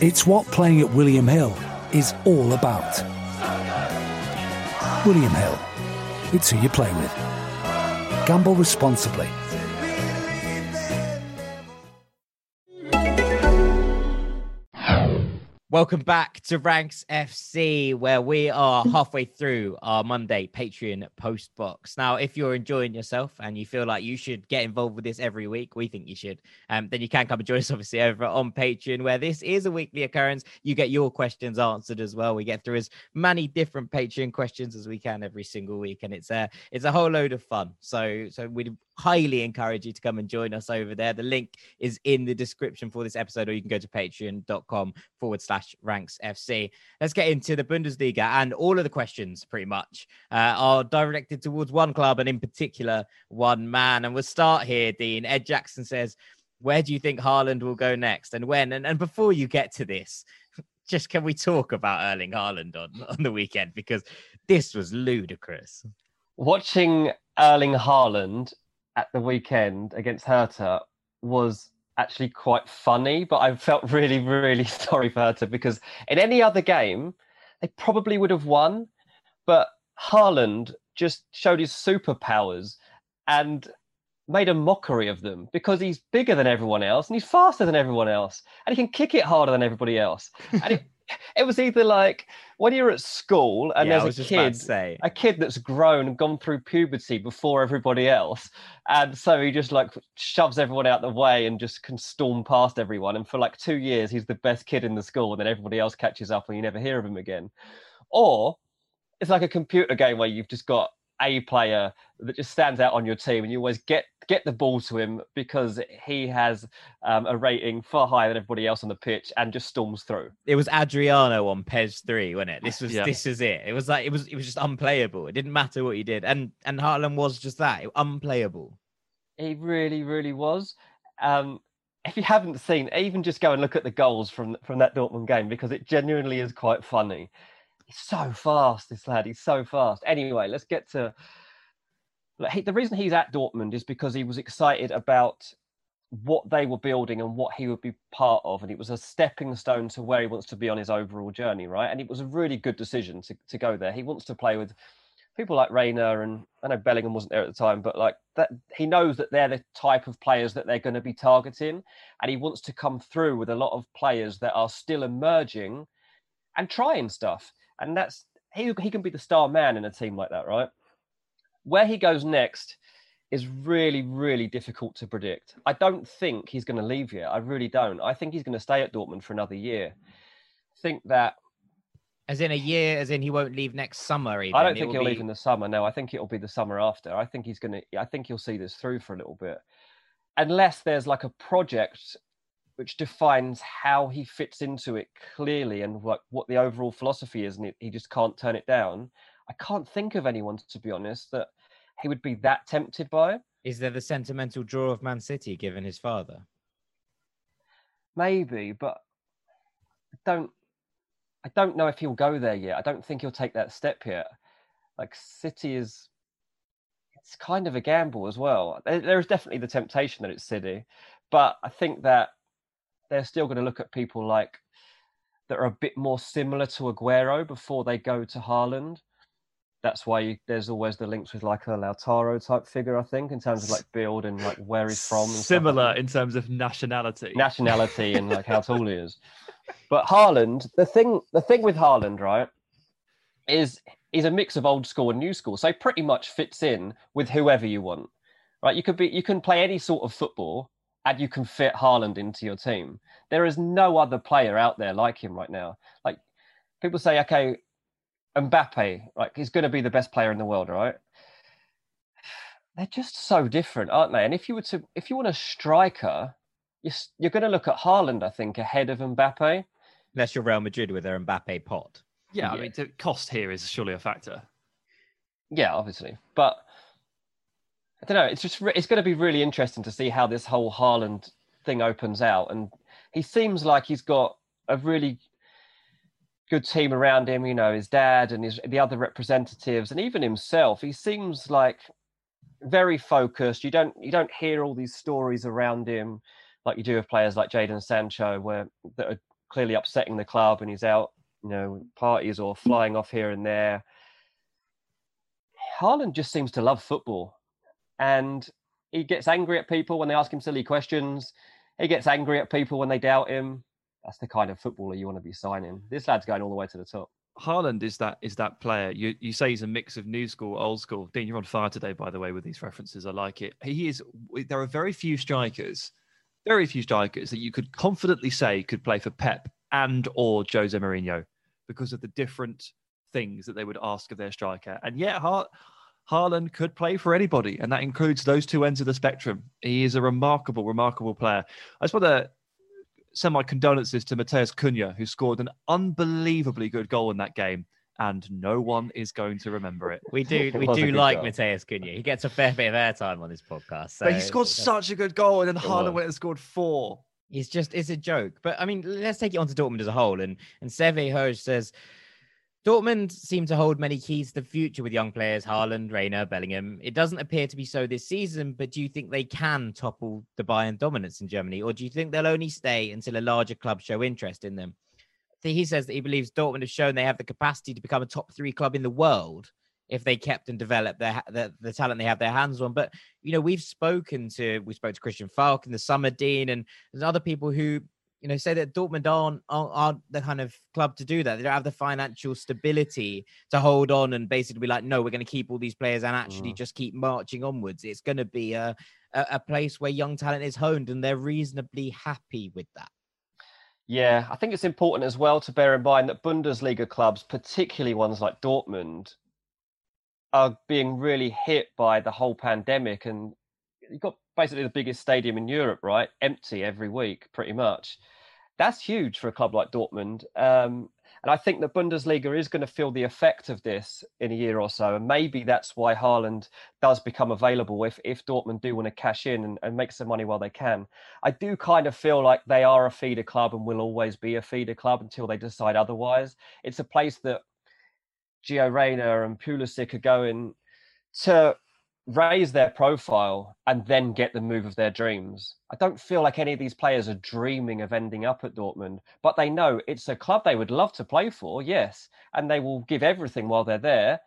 It's what playing at William Hill is all about. William Hill. It's who you play with. Gamble responsibly. Welcome back to Ranks FC, where we are halfway through our Monday Patreon post box. Now, if you're enjoying yourself and you feel like you should get involved with this every week, we think you should, um, then you can come and join us, obviously, over on Patreon, where this is a weekly occurrence. You get your questions answered as well. We get through as many different Patreon questions as we can every single week, and it's a it's a whole load of fun. So, so we'd highly encourage you to come and join us over there. The link is in the description for this episode, or you can go to patreon.com forward slash ranks FC. Let's get into the Bundesliga. And all of the questions, pretty much, uh, are directed towards one club and, in particular, one man. And we'll start here, Dean. Ed Jackson says, Where do you think Haaland will go next and when? And, and before you get to this, (laughs) just can we talk about Erling Haaland on, on the weekend? Because this was ludicrous. Watching Erling Haaland at the weekend against Hertha was actually quite funny, but I felt (laughs) really, really (laughs) sorry for Hertha because in any other game, they probably would have won. But Haaland just showed his superpowers and made a mockery of them because he's bigger than everyone else and he's faster than everyone else and he can kick it harder than everybody else. And it, (laughs) it was either like when you're at school and Yeah, there's a kid, say. a kid that's grown and gone through puberty before everybody else, and so he just like shoves everyone out the way and just can storm past everyone. And for like two years, he's the best kid in the school, and then everybody else catches up, and you never hear of him again. Or it's like a computer game where you've just got a player that just stands out on your team, and you always get get the ball to him because he has um, a rating far higher than everybody else on the pitch, and just storms through. It was Adriano on PES 3, wasn't it? This (sighs) was Yeah. this is it. It was like it was it was just unplayable. It didn't matter what you did. And and Haaland was just that, unplayable. He really, really was. Um, if you haven't seen, even just go and look at the goals from from that Dortmund game because it genuinely is quite funny. He's so fast, this lad. He's so fast. Anyway, let's get to. he- The reason he's at Dortmund is because he was excited about what they were building and what he would be part of, and it was a stepping stone to where he wants to be on his overall journey, right? And it was a really good decision to to go there. He wants to play with people like Reyna and I know Bellingham wasn't there at the time, but like that he knows that they're the type of players that they're going to be targeting, and he wants to come through with a lot of players that are still emerging and trying stuff. And that's he he can be the star man in a team like that, right? Where he goes next is really, really difficult to predict. I don't think he's going to leave yet. I really don't. I think he's going to stay at Dortmund for another year. I think that As in a year, as in he won't leave next summer. Even. I don't think he'll be- leave in the summer. No, I think it'll be the summer after. I think he's gonna. I think he'll see this through for a little bit, unless there's like a project which defines how he fits into it clearly and what what the overall philosophy is, and it, he just can't turn it down. I can't think of anyone, to be honest, that he would be that tempted by. Is there the sentimental draw of Man City given his father? Maybe, but I don't. I don't know if he'll go there yet. I don't think he'll take that step yet. Like City is, it's kind of a gamble as well. There, there is definitely the temptation that it's City, but I think that they're still going to look at people like that are a bit more similar to Aguero before they go to Haaland. That's why you, there's always the links with like a Lautaro type figure, I think, in terms of like build and like where he's from. Like Similar in terms of nationality. nationality and like how tall he is. (laughs) But Haaland, the thing, the thing with Haaland, right, is he's a mix of old school and new school. So he pretty much fits in with whoever you want, right? You could be, you can play any sort of football, and you can fit Haaland into your team. There is no other player out there like him right now. Like people say, okay, Mbappe, like he's going to be the best player in the world, right? They're just so different, aren't they? And if you were to, if you want a striker, you're, you're going to look at Haaland, I think, ahead of Mbappe. Unless you're Real Madrid with their Mbappe pot. Yeah, I mean, the cost here is surely a factor. Yeah, obviously, but I don't know. It's just re- it's going to be really interesting to see how this whole Haaland thing opens out. And he seems like he's got a really good team around him. You know, his dad and his the other representatives, and even himself. He seems like very focused. You don't you don't hear all these stories around him like you do with players like Jadon Sancho, where that are clearly upsetting the club, and he's out, you know, parties or flying off here and there. Haaland just seems to love football, and he gets angry at people when they ask him silly questions. He gets angry at people when they doubt him. That's the kind of footballer you want to be signing. This lad's going all the way to the top. Haaland is that is that player. You you say he's a mix of new school, old school. Dean, you're on fire today, by the way, with these references. I like it. He is. There are very few strikers, very few strikers that you could confidently say could play for Pep and or Jose Mourinho because of the different things that they would ask of their striker. And yet, Har- Haaland could play for anybody, and that includes those two ends of the spectrum. He is a remarkable, remarkable player. I just want to send my condolences to Matheus Cunha, who scored an unbelievably good goal in that game. And no one is going to remember it. We do, (laughs) we do like goal. Matheus Cunha. He gets a fair bit of airtime on this podcast. So but he scored such a good goal, and then Haaland went and scored four. It's just it's a joke. But I mean, let's take it on to Dortmund as a whole. And and Seve Hoj says Dortmund seem to hold many keys to the future with young players, Haaland, Reyna, Bellingham. It doesn't appear to be so this season, but do you think they can topple the Bayern dominance in Germany? Or do you think they'll only stay until a larger club show interest in them? He says that he believes Dortmund have shown they have the capacity to become a top three club in the world if they kept and developed their the, the talent they have their hands on. But you know, we've spoken to we spoke to Christian Falk and the Summer Dean and there's other people who you know say that Dortmund aren't, aren't the kind of club to do that. They don't have the financial stability to hold on and basically be like, no, we're going to keep all these players and actually Mm. just keep marching onwards. It's going to be a, a a place where young talent is honed and they're reasonably happy with that. Yeah, I think it's important as well to bear in mind that Bundesliga clubs, particularly ones like Dortmund, are being really hit by the whole pandemic. And you've got basically the biggest stadium in Europe, right? Empty every week, pretty much. That's huge for a club like Dortmund. Um, and I think the Bundesliga is going to feel the effect of this in a year or so. And maybe that's why Haaland does become available if, if Dortmund do want to cash in and, and make some money while they can. I do kind of feel like they are a feeder club and will always be a feeder club until they decide otherwise. It's a place that Gio Reyna and Pulisic are going to raise their profile and then get the move of their dreams. I don't feel like any of these players are dreaming of ending up at Dortmund, but they know it's a club they would love to play for, yes, and they will give everything while they're there,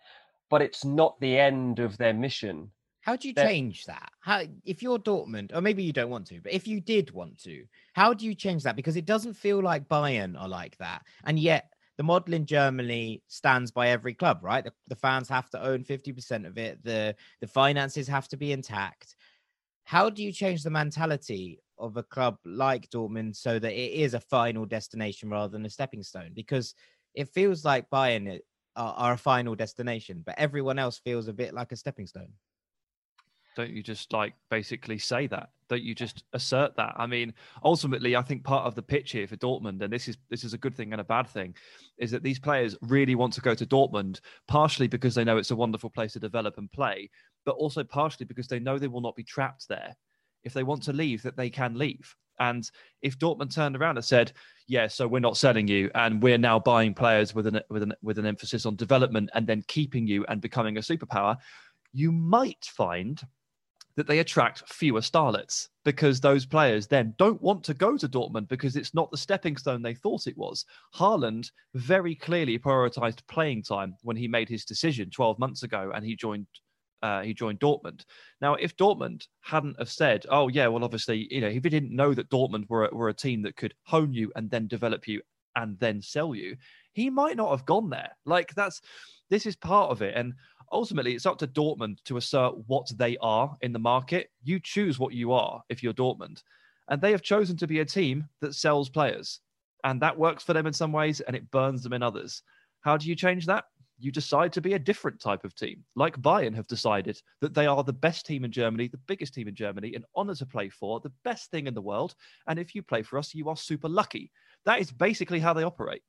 but it's not the end of their mission. How do you That- change that? How if you're Dortmund, or maybe you don't want to, but if you did want to, how do you change that? Because it doesn't feel like Bayern are like that, and yet the model in Germany stands by every club, right? The, the fans have to own fifty percent of it. the The finances have to be intact. How do you change the mentality of a club like Dortmund so that it is a final destination rather than a stepping stone? Because it feels like Bayern are, are a final destination, but everyone else feels a bit like a stepping stone. Don't you just like basically say that? Don't you just assert that? I mean, ultimately, I think part of the pitch here for Dortmund, and this is this is a good thing and a bad thing, is that these players really want to go to Dortmund, partially because they know it's a wonderful place to develop and play, but also partially because they know they will not be trapped there. If they want to leave, that they can leave. And if Dortmund turned around and said, "Yeah, so we're not selling you, and we're now buying players with an with an with an emphasis on development, and then keeping you and becoming a superpower," you might find that they attract fewer starlets because those players then don't want to go to Dortmund because it's not the stepping stone they thought it was. Haaland very clearly prioritized playing time when he made his decision 12 months ago and he joined uh, he joined Dortmund. Now, if Dortmund hadn't have said, "Oh yeah, well obviously, you know, if he didn't know that Dortmund were were a team that could hone you and then develop you and then sell you, he might not have gone there." Like that's this is part of it and ultimately it's up to Dortmund to assert what they are in the market. You choose what you are if you're Dortmund. And they have chosen to be a team that sells players. And that works for them in some ways and it burns them in others. How do you change that? You decide to be a different type of team, like Bayern have decided that they are the best team in Germany, the biggest team in Germany, an honor to play for, the best thing in the world. And if you play for us, you are super lucky. That is basically how they operate.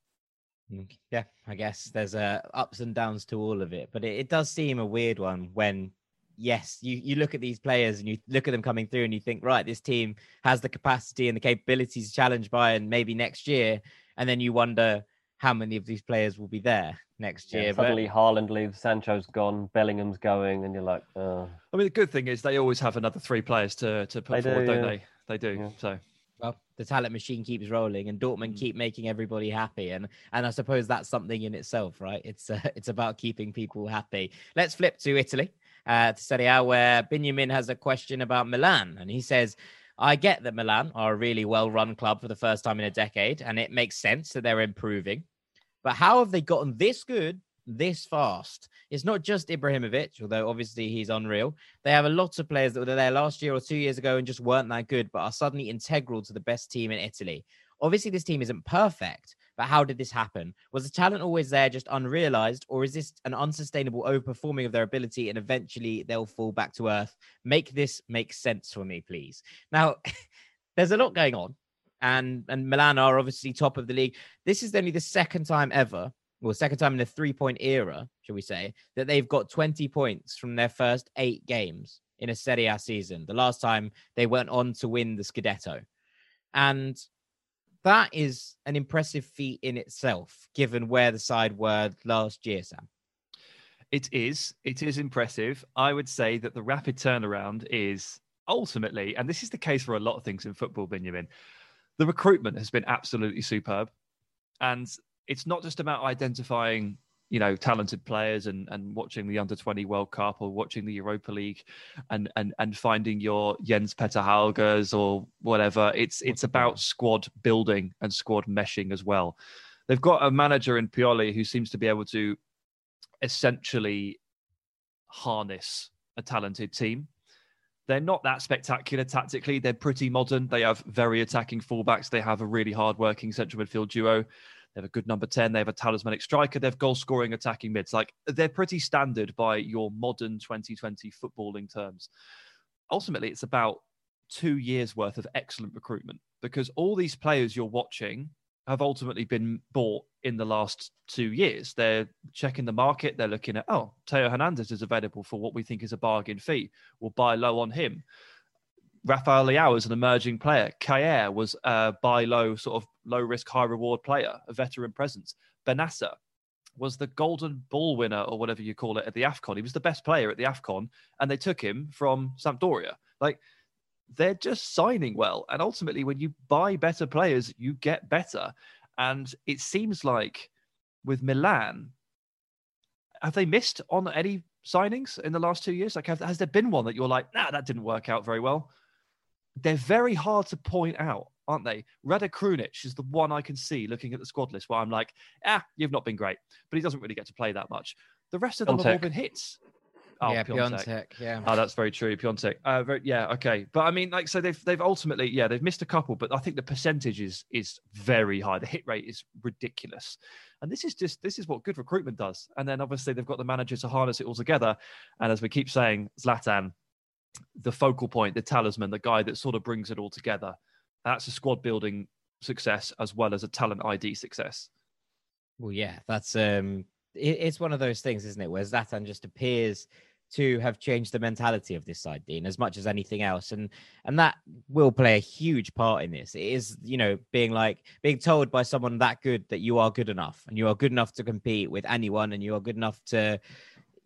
Mm, Yeah, I guess there's uh, ups and downs to all of it, but it, it does seem a weird one when, yes, you, you look at these players and you look at them coming through and you think, right, this team has the capacity and the capabilities to challenge Bayern maybe next year, and then you wonder how many of these players will be there next Yeah, year. but- suddenly Haaland leaves, Sancho's gone, Bellingham's going, and you're like, oh. I mean, the good thing is they always have another three players to, to put They do, forward, don't yeah. they? They do. Yeah. So well, the talent machine keeps rolling, and Dortmund Mm. keep making everybody happy, and and I suppose that's something in itself, right? It's uh, (laughs) it's about keeping people happy. Let's flip to Italy. uh, to Serie A, where Benjamin has a question about Milan, and he says. I get that Milan are a really well run club for the first time in a decade, and it makes sense that they're improving. But how have they gotten this good this fast? It's not just Ibrahimovic, although obviously he's unreal. They have a lot of players that were there last year or two years ago and just weren't that good, but are suddenly integral to the best team in Italy. Obviously, this team isn't perfect, but how did this happen? Was the talent always there, just unrealized, or is this an unsustainable overperforming of their ability and eventually they'll fall back to earth? Make this make sense for me, please. Now, (laughs) there's a lot going on, and and Milan are obviously top of the league. This is only the second time ever, well, second time in a three point era, shall we say, that they've got 20 points from their first eight games in a Serie A season. The last time they went on to win the Scudetto. And that is an impressive feat in itself, given where the side were last year, Sam. It is. It is impressive. I would say that the rapid turnaround is ultimately, and this is the case for a lot of things in football, Benjamin, the recruitment has been absolutely superb. And it's not just about identifying you know talented players and and watching the under 20 world cup or watching the europa league and and and finding your jens petter hauges or whatever it's it's about squad building and squad meshing as well they've got a manager in pioli who seems to be able to essentially harness a talented team they're not that spectacular tactically. They're pretty modern. They have very attacking fullbacks. They have a really hard working central midfield duo. They have a good number 10. They have a talismanic striker. They have goal scoring attacking mids. Like they're pretty standard by your modern 2020 footballing terms. Ultimately, it's about two years worth of excellent recruitment because all these players you're watching have ultimately been bought in the last two years. They're checking the market. They're looking at, oh, Theo Hernandez is available for what we think is a bargain fee. We'll buy low on him. Rafael Leao is an emerging player. Kjaer was a buy low, sort of low risk, high reward player, a veteran presence. Bennacer was the golden ball winner or whatever you call it at the AFCON. He was the best player at the AFCON and they took him from Sampdoria. Like they're just signing well. And ultimately, when you buy better players, you get better. And it seems like with Milan, have they missed on any signings in the last two years? Like, have, has there been one that you're like, nah, that didn't work out very well? They're very hard to point out, aren't they? Rade Krunic is the one I can see looking at the squad list where I'm like, ah, you've not been great, but he doesn't really get to play that much. The rest of them Piatek. have all been hits. Oh, yeah, Piatek. Piatek. Yeah. Oh, that's very true. Piatek. Uh, very, yeah. Okay. But I mean, like, so they've they've ultimately, yeah, they've missed a couple, but I think the percentage is is very high. The hit rate is ridiculous, and this is just this is what good recruitment does. And then obviously they've got the manager to harness it all together. And as we keep saying, Zlatan the focal point, the talisman, the guy that sort of brings it all together. That's a squad building success as well as a talent ID success. Well, yeah, that's um, it, it's one of those things, isn't it? Where Zlatan just appears to have changed the mentality of this side, Dean, as much as anything else, and and that will play a huge part in this. It is, you know, being like being told by someone that good that you are good enough, and you are good enough to compete with anyone, and you are good enough to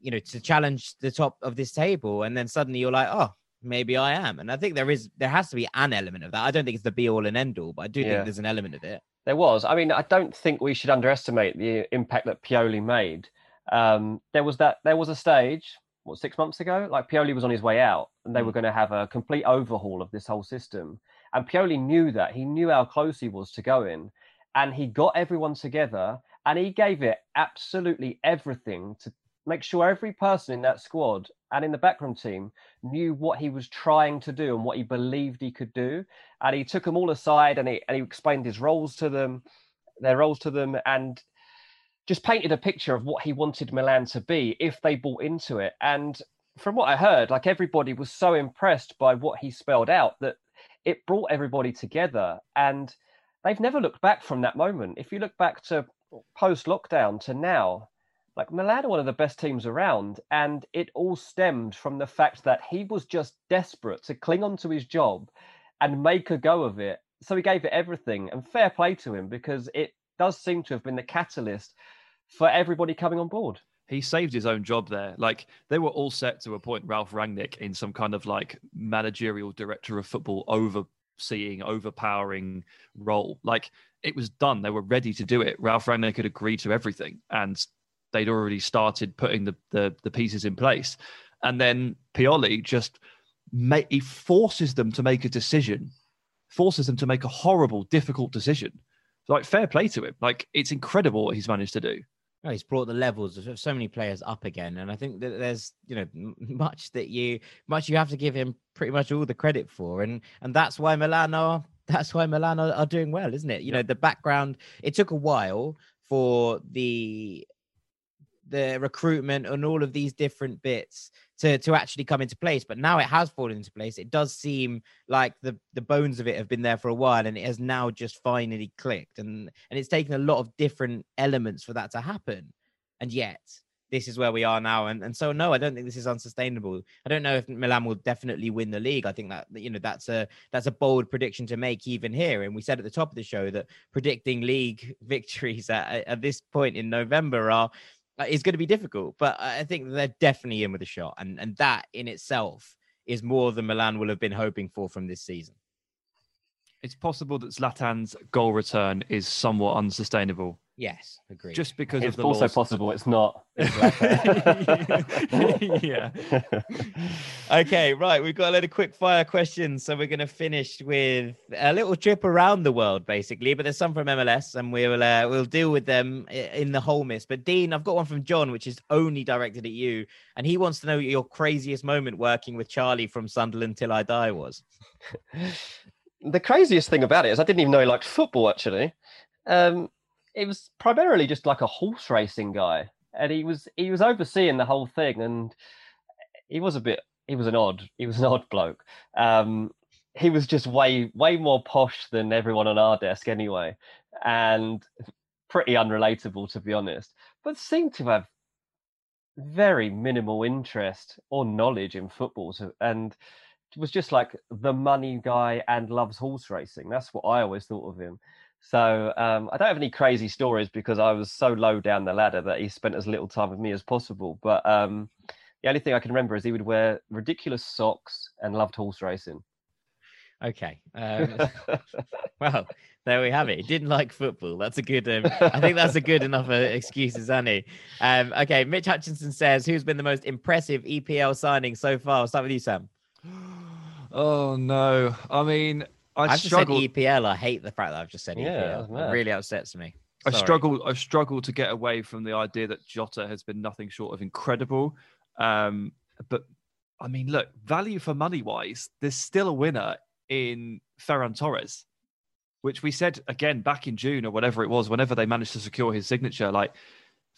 you know, to challenge the top of this table. And then suddenly you're like, oh, maybe I am. And I think there is, there has to be an element of that. I don't think it's the be all and end all, but I do yeah. think there's an element of it. There was. I mean, I don't think we should underestimate the impact that Pioli made. Um, there was that, there was a stage, what, six months ago? Like Pioli was on his way out and they mm. were going to have a complete overhaul of this whole system. And Pioli knew that. He knew how close he was to going. And he got everyone together and he gave it absolutely everything to make sure every person in that squad and in the backroom team knew what he was trying to do and what he believed he could do. And he took them all aside and he, and he explained his roles to them, their roles to them, and just painted a picture of what he wanted Milan to be if they bought into it. And from what I heard, like everybody was so impressed by what he spelled out that it brought everybody together. And they've never looked back from that moment. If you look back to post lockdown to now, like Milan are one of the best teams around, and it all stemmed from the fact that he was just desperate to cling on to his job and make a go of it. So he gave it everything, and fair play to him because it does seem to have been the catalyst for everybody coming on board. He saved his own job there. Like they were all set to appoint Ralph Rangnick in some kind of like managerial director of football overseeing, overpowering role. Like it was done. They were ready to do it. Ralph Rangnick had agreed to everything, and they'd already started putting the, the, the pieces in place. And then Pioli just make, he forces them to make a decision, forces them to make a horrible, difficult decision. Like fair play to him. Like it's incredible what he's managed to do. Oh, he's brought the levels of so many players up again, and I think that there's you know much that you much you have to give him pretty much all the credit for, and and that's why Milan are that's why Milan are, are doing well, isn't it? You know the background. It took a while for the the recruitment and all of these different bits to to actually come into place. But now it has fallen into place. It does seem like the the bones of it have been there for a while and it has now just finally clicked. And and it's taken a lot of different elements for that to happen. And yet this is where we are now. And, and so no i don't think this is unsustainable. I don't know if milan will definitely win the league. I think that you know that's a that's a bold prediction to make even here. And we said at the top of the show that predicting league (laughs) victories at, at this point in november are is going to be difficult, but I think they're definitely in with a shot, and and that in itself is more than Milan will have been hoping for from this season. It's possible that Zlatan's goal return is somewhat unsustainable. Yes, agree. Just because it's of the also laws. possible it's not. (laughs) yeah. okay, right. We've got a lot of quick fire questions. So we're going to finish with a little trip around the world, basically. But there's some from MLS, and we'll uh, we'll deal with them in the whole miss. But Dean, I've got one from John, which is only directed at you, and he wants to know your craziest moment working with Charlie from Sunderland till I die was. (laughs) the craziest thing about it is I didn't even know he liked football. Actually, um, it was primarily just like a horse racing guy, and he was he was overseeing the whole thing, and he was a bit he was an odd he was an odd bloke. Um, he was just way way more posh than everyone on our desk anyway, and pretty unrelatable to be honest. But seemed to have very minimal interest or knowledge in football, so, and was just like the money guy and loves horse racing. That's what I always thought of him. So um, I don't have any crazy stories because I was so low down the ladder that he spent as little time with me as possible. But um, the only thing I can remember is he would wear ridiculous socks and loved horse racing. Okay. Um, (laughs) well, there we have it. He didn't like football. That's a good. Um, I think that's a good enough uh, excuse as any. Um, okay. Mitch Hutchinson says, "Who's been the most impressive EPL signing so far?" I'll start with you, Sam. (gasps) Oh no! I mean, I I've just struggle. said EPL. I hate the fact that I've just said Yeah, EPL. that's It really upsets me. I struggle. I struggle to get away from the idea that Jota has been nothing short of incredible. Um, but I mean, look, value for money wise, there's still a winner in Ferran Torres, which we said again back in June or whatever it was, whenever they managed to secure his signature. Like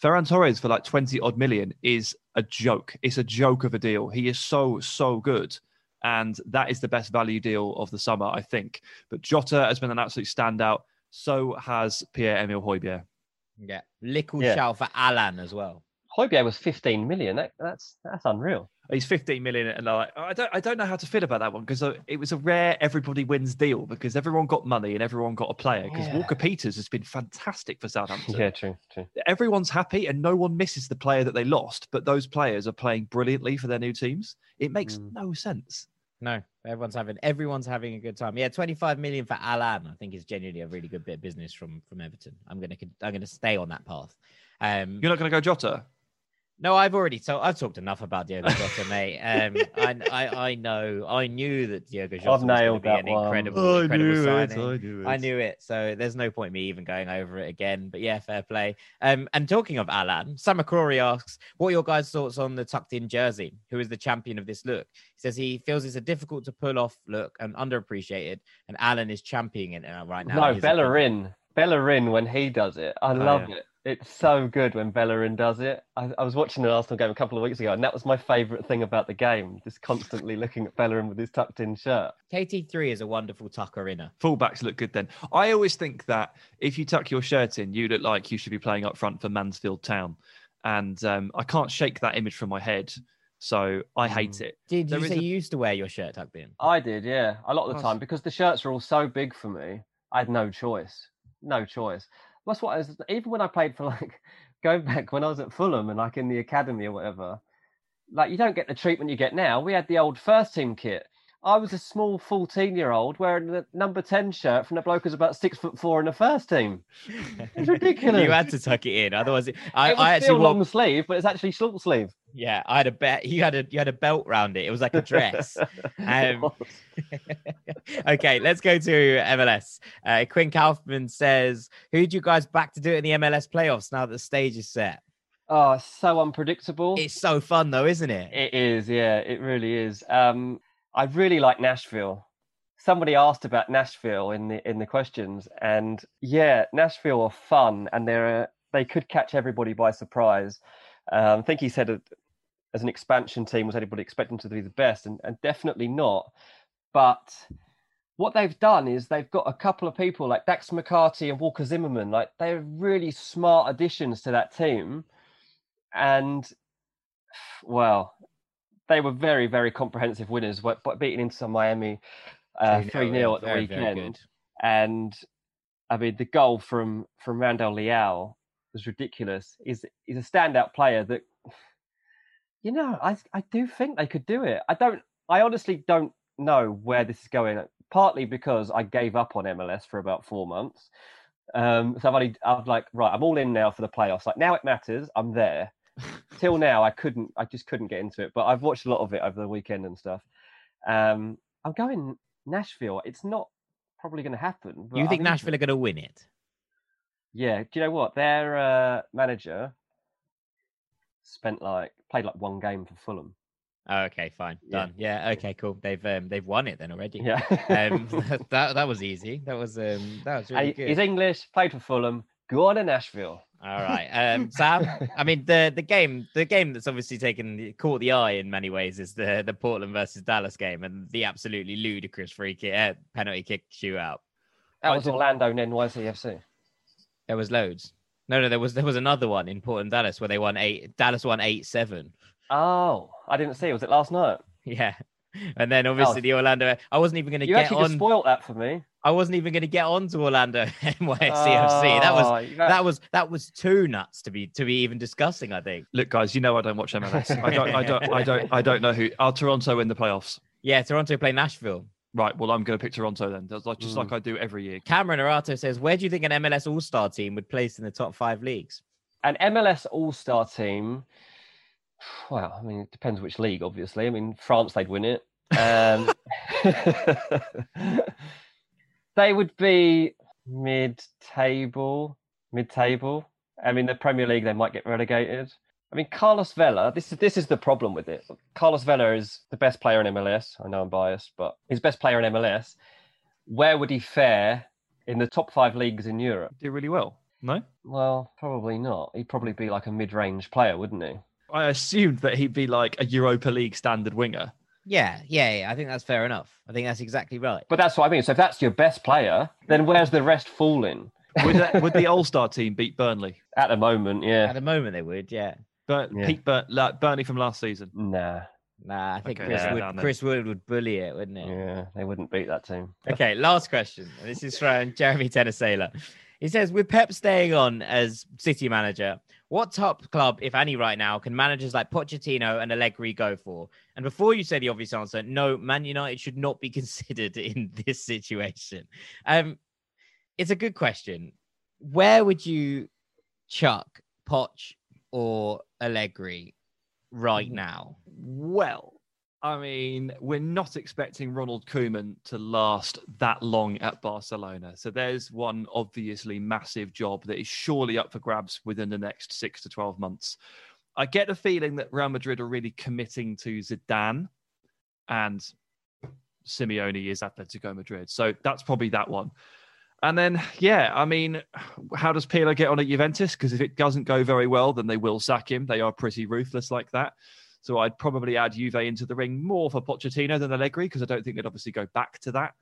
Ferran Torres for like 20 odd million is a joke. It's a joke of a deal. He is so, so good. And that is the best value deal of the summer, I think. But Jota has been an absolute standout. So has Pierre Emile Højbjerg. Yeah, little Yeah. shout for Allan as well. Hoybier was 15 million. That, that's that's unreal. He's 15 million, and like I don't, I don't know how to feel about that one because it was a rare everybody wins deal because everyone got money and everyone got a player. Because Yeah. Walker Peters has been fantastic for Southampton. Yeah, true, true. Everyone's happy and no one misses the player that they lost, but those players are playing brilliantly for their new teams. It makes Mm. no sense. No, everyone's having everyone's having a good time. Yeah, 25 million for Allan. I think is genuinely a really good bit of business from from Everton. I'm gonna I'm gonna stay on that path. Um, You're not going to go Jota. No, I've already so I've talked enough about Diogo (laughs) Jota, mate. Um, I, I I know I knew that Diogo Jota was going to be an one. incredible, incredible signing. I knew it. I knew it, so there's no point me even going over it again. But yeah, fair play. Um, and talking of Allan, Sam McCrory asks, "What are your guys' thoughts on the tucked-in jersey? Who is the champion of this look?" He says he feels it's a difficult to pull off look and underappreciated, and Allan is championing it right now. No, in his opinion. Bellerin. Bellerin when he does it. I love yeah. it. It's so good when Bellerin does it. I, I was watching an Arsenal game a couple of weeks ago, and that was my favourite thing about the game. Just constantly looking at Bellerin with his tucked in shirt. KT3 is a wonderful tucker inner. Fullbacks look good then. I always think that if you tuck your shirt in, you look like you should be playing up front for Mansfield Town. And um, I can't shake that image from my head. So I hate it. Did There you say a- you used to wear your shirt tucked in? I did, yeah, a lot of the time because the shirts are all so big for me. I had no choice, no choice. That's what I was. Even when I played for (laughs) like, go back when I was at Fulham and like in the academy or whatever, like you don't get the treatment you get now. We had the old first team kit. I was a small 14 year old wearing the number 10 shirt from the bloke who's about six foot four in the first team. It's ridiculous. (laughs) you had to tuck it in, otherwise, it, I, it was I actually still walked- long sleeve, but it's actually short sleeve. Yeah, I had a bet. You had a you had a belt round it. It was like a dress. (laughs) um, (laughs) okay, let's go to MLS. Uh, Quinn Kaufman says, "Who do you guys back to do it in the MLS playoffs now that the stage is set?" Oh, so unpredictable. It's so fun though, isn't it? It is, yeah, it really is. Um, I really like Nashville. Somebody asked about Nashville in the in the questions, and yeah, Nashville are fun, and they're they could catch everybody by surprise. Um, I think he said, uh, as an expansion team, was anybody expecting to be the best, and, and definitely not. But what they've done is they've got a couple of people like Dax McCarty and Walker Zimmerman, like they're really smart additions to that team, and well, they were very, very comprehensive winners, but beating Inter Miami uh, 3 0 at the very, very weekend. good. And I mean, the goal from from Randall Leal was ridiculous. He's he's a standout player that, you know, I I do think they could do it. I don't. I honestly don't know where this is going. Partly because I gave up on MLS for about four months. Um, so I've only, I've like, right, I'm all in now for the playoffs. Like now it matters. I'm there. Till now, I couldn't, I just couldn't get into it. But I've watched a lot of it over the weekend and stuff. Um, I'm going Nashville. It's not probably going to happen. You think I'm into Nashville are going to win it? Yeah. Do you know what? Their uh, manager spent like played like one game for Fulham. Oh, okay, fine, Yeah. done. Yeah, okay, cool. They've um, they've won it then already. Yeah. um, (laughs) (laughs) that that was easy. That was um, that was really good. He's English. Played for Fulham. Go on to Nashville. All right, um, Sam. I mean, the the game, the game that's obviously taken caught the eye in many ways is the the Portland versus Dallas game and the absolutely ludicrous free kick, uh, penalty kick shootout. That was Orlando and NYCFC. There was loads. No, no, there was there was another one in Portland Dallas where they won eight. Dallas won eight seven. Oh, I didn't see. Was it last night? (laughs) Yeah, and then obviously the Orlando. I wasn't even going to get actually on. spoilt that for me. I wasn't even going to get on to Orlando (laughs) NYCFC. that was Oh, that was that was too nuts to be to be even discussing. I think. Look, guys, you know I don't watch MLS. I don't, I don't, I don't, I don't know who. Are Toronto in the playoffs? Yeah, Toronto play Nashville. Right. Well, I'm going to pick Toronto then. That's like just like Mm. I do every year. Cameron Arato says, "Where do you think an MLS All Star team would place in the top five leagues?" An MLS All Star team. Well, I mean, it depends which league, obviously. I mean, France, they'd win it. Um, (laughs) (laughs) they would be mid-table, mid-table. I mean, the Premier League, they might get relegated. I mean, Carlos Vela. This is this is the problem with it. Carlos Vela is the best player in MLS. I know I'm biased, but he's best player in MLS. Where would he fare in the top five leagues in Europe? Do really well. No, Well, probably not. He'd probably be like a mid-range player, wouldn't he? I assumed that he'd be like a Europa League standard winger. Yeah, yeah, yeah. I think that's fair enough. I think that's exactly right. But that's what I mean. So if that's your best player, then where's the rest falling? Would, that, would the All Star team beat Burnley? At the moment, yeah. At the moment, they would. Yeah. But Yeah. Pete Bur- like Burnley from last season. Nah, Nah, I think Okay, Chris yeah, Wood. down. Chris Wood would bully it, wouldn't it? yeah, they wouldn't beat that team. Okay, last question. This is from Jeremy Tenesala. He says, with Pep staying on as City manager, what top club, if any, right now, can managers like Pochettino and Allegri go for? And before you say the obvious answer, no, Man United should not be (laughs) considered in this situation. Um, it's a good question. Where would you chuck Poch or Allegri right now? Well, I mean, we're not expecting Ronald Koeman to last that long at Barcelona. So there's one obviously massive job that is surely up for grabs within the next six to 12 months. I get the feeling that Real Madrid are really committing to Zidane and Simeone is Atletico Madrid. So that's probably that one. And then, yeah, I mean, how does Pirlo get on at Juventus? Because if it doesn't go very well, then they will sack him. They are pretty ruthless like that. So I'd probably add Juve into the ring more for Pochettino than Allegri because I don't think they'd obviously go back to that.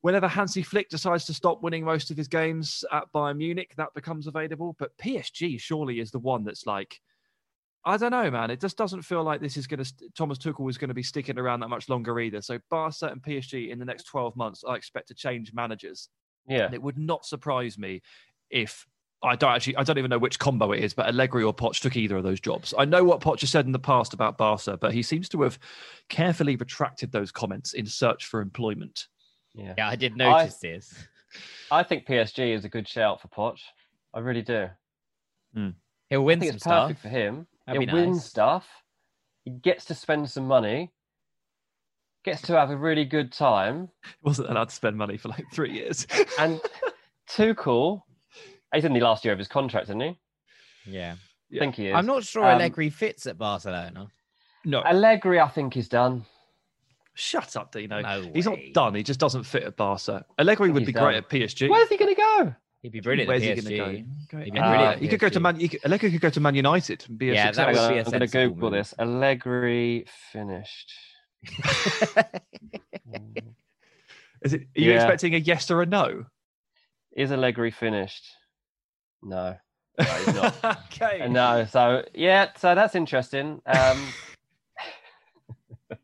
Whenever Hansi Flick decides to stop winning most of his games at Bayern Munich, that becomes available. But PSG surely is the one that's like, I don't know, man. It just doesn't feel like this is going to. Thomas Tuchel is going to be sticking around that much longer either. So Barca and PSG in the next twelve months, I expect to change managers. Yeah. And it would not surprise me if I don't actually I don't even know which combo it is, but Allegri or Poch took either of those jobs. I know what Poch has said in the past about Barca, but he seems to have carefully retracted those comments in search for employment. Yeah. Yeah, I did notice this. I think PSG is a good shout for Poch. I really do. Hmm. He'll win I think some it's stuff. perfect for him. That'd it be wins nice. stuff. He gets to spend some money. Gets to have a really good time. He Wasn't allowed to spend money for like three years. And (laughs) Tuchel, he's in the last year of his contract, isn't he? Yeah. I think he is. I'm not sure Um, Allegri fits at Barcelona. no, Allegri, I think, is done. shut up, Dino. No He's not way. done. He just doesn't fit at Barca. Allegri would He's be done. great at PSG. Where's he going to go? He'd be brilliant Where's at he going to go? He'd be Uh, brilliant at he could go to Man. He could, Allegri could go to Man United and be a Yeah, that success. would Hang be on, a I'm going to sensible Google move. this. Allegri finished. (laughs) Is it? Are you Yeah. expecting a yes or a no? Is Allegri finished? No. No, he's not. (laughs) okay. Uh, no. So yeah, so that's interesting. Um, (laughs)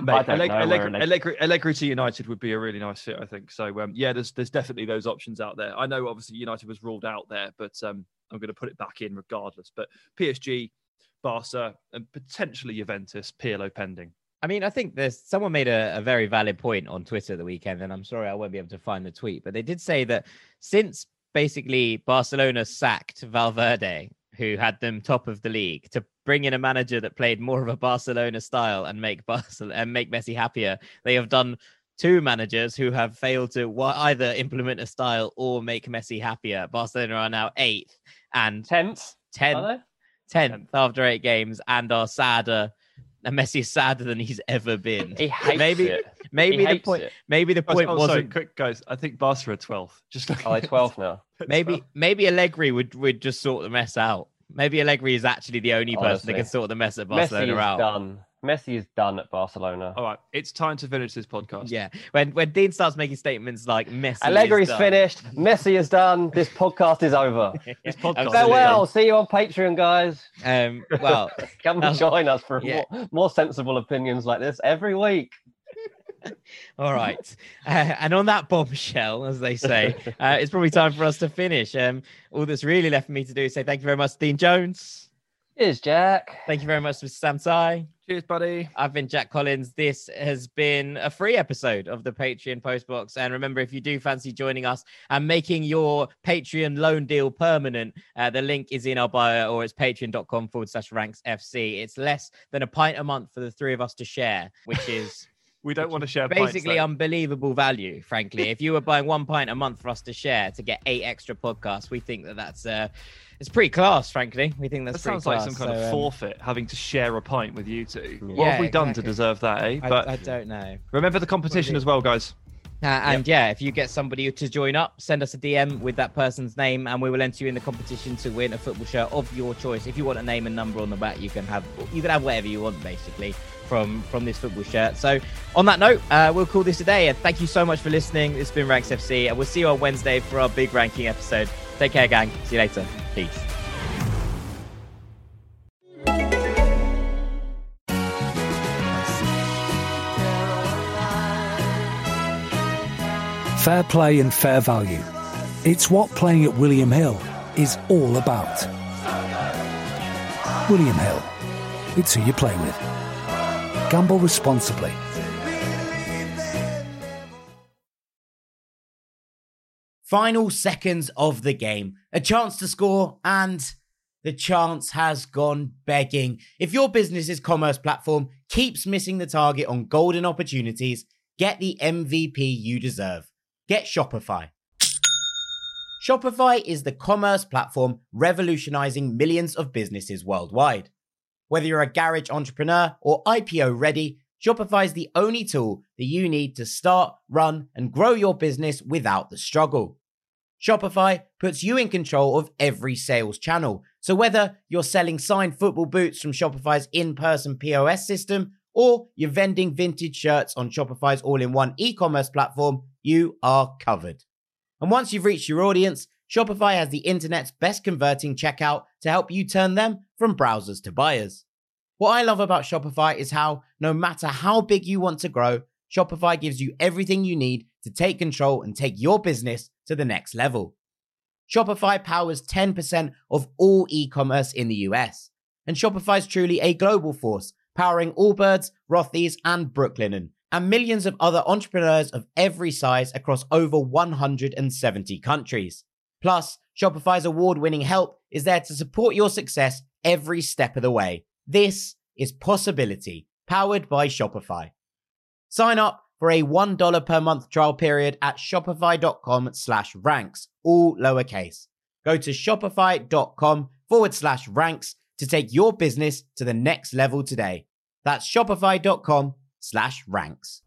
Mate, I don't Alleg- know where Allegri, Alleg- Allegri, Allegri to United would be a really nice fit, I think. So um, yeah, there's there's definitely those options out there. I know obviously United was ruled out there, but um, I'm going to put it back in regardless. But PSG, Barca, and potentially Juventus, Pirlo pending. I mean, I think there's someone made a, a very valid point on Twitter the weekend, and I'm sorry I won't be able to find the tweet, but they did say that since basically Barcelona sacked Valverde, who had them top of the league, to bring in a manager that played more of a Barcelona style and make Barcelona and make Messi happier, they have done two managers who have failed to either implement a style or make Messi happier. Barcelona are now eighth and tenth. tenth tenth after eight games and are sadder. And Messi is sadder than he's ever been. He hates maybe, it. maybe He the hates point, it. maybe the Oh, point oh, sorry, wasn't. quick guys. I think Barca are 12th. Just looking Are oh, they at- 12 now? Maybe, maybe Allegri would would just sort the mess out. Maybe Allegri is actually the only person that can sort the mess at Messi Barcelona is out. done. Messi is done at Barcelona. All right, it's time to finish this podcast. Yeah, when when Dean starts making statements like Messi, Allegri's is done. finished. Messi is done. This podcast is over. (laughs) This podcast is Farewell. See you on Patreon, guys. Um, well, (laughs) Come Um, and join us for yeah. more, more sensible opinions like this every week. (laughs) All right. Uh, and on that bombshell, as they say, uh, it's probably time for us to finish. Um, all that's really left for me to do is say thank you very much, Dean Jones. Cheers, Jack. Thank you very much, Mr. Sam Tighe. Cheers, buddy. I've been Jack Collins. This has been a free episode of the Patreon Postbox. And remember, if you do fancy joining us and making your Patreon loan deal permanent, uh, the link is in our bio or it's patreon.com forward slash ranks FC. It's less than a pint a month for the three of us to share, which is. We don't want to share basically though. unbelievable value frankly if you were buying one pint a month for us to share to get eight extra podcasts we think that that's uh it's pretty class frankly we think that's That pretty sounds like some kind So, of um, forfeit, having to share a pint with you two. What Yeah, have we done to deserve that, eh? I, But I don't know remember the competition as well, guys. Uh, and yeah, if you get somebody to join up, send us a DM with that person's name, and we will enter you in the competition to win a football shirt of your choice. If you want a name and number on the back, you can have you can have whatever you want basically from from this football shirt. So on that note, uh, we'll call this a day. And thank you so much for listening. It's been Ranks FC, and we'll see you on Wednesday for our big ranking episode. Take care, gang. See you later. Peace. Fair play and fair value. It's what playing at William Hill is all about. William Hill. It's who you play with. Gamble responsibly. Final seconds of the game. A chance to score, and the chance has gone begging. If your business's commerce platform keeps missing the target on golden opportunities, get the MVP you deserve. Get Shopify. Shopify is the commerce platform revolutionizing millions of businesses worldwide. Whether you're a garage entrepreneur or IPO ready, Shopify is the only tool that you need to start, run, and grow your business without the struggle. Shopify puts you in control of every sales channel. So whether you're selling signed football boots from Shopify's in-person POS system or you're vending vintage shirts on Shopify's all-in-one e-commerce platform, you are covered. And once you've reached your audience, Shopify has the internet's best converting checkout to help you turn them from browsers to buyers. What I love about Shopify is how, no matter how big you want to grow, Shopify gives you everything you need to take control and take your business to the next level. Shopify powers 10% of all e commerce in the US. And Shopify is truly a global force, powering Allbirds, Rothy's, and Brooklinen, and millions of other entrepreneurs of every size across over 170 countries. Plus, Shopify's award winning help is there to support your success every step of the way. This is Possibility, powered by Shopify. Sign up for a $1 per month trial period at shopify.com slash ranks, all lowercase. Go to shopify.com forward slash ranks to take your business to the next level today. That's shopify.com slash ranks.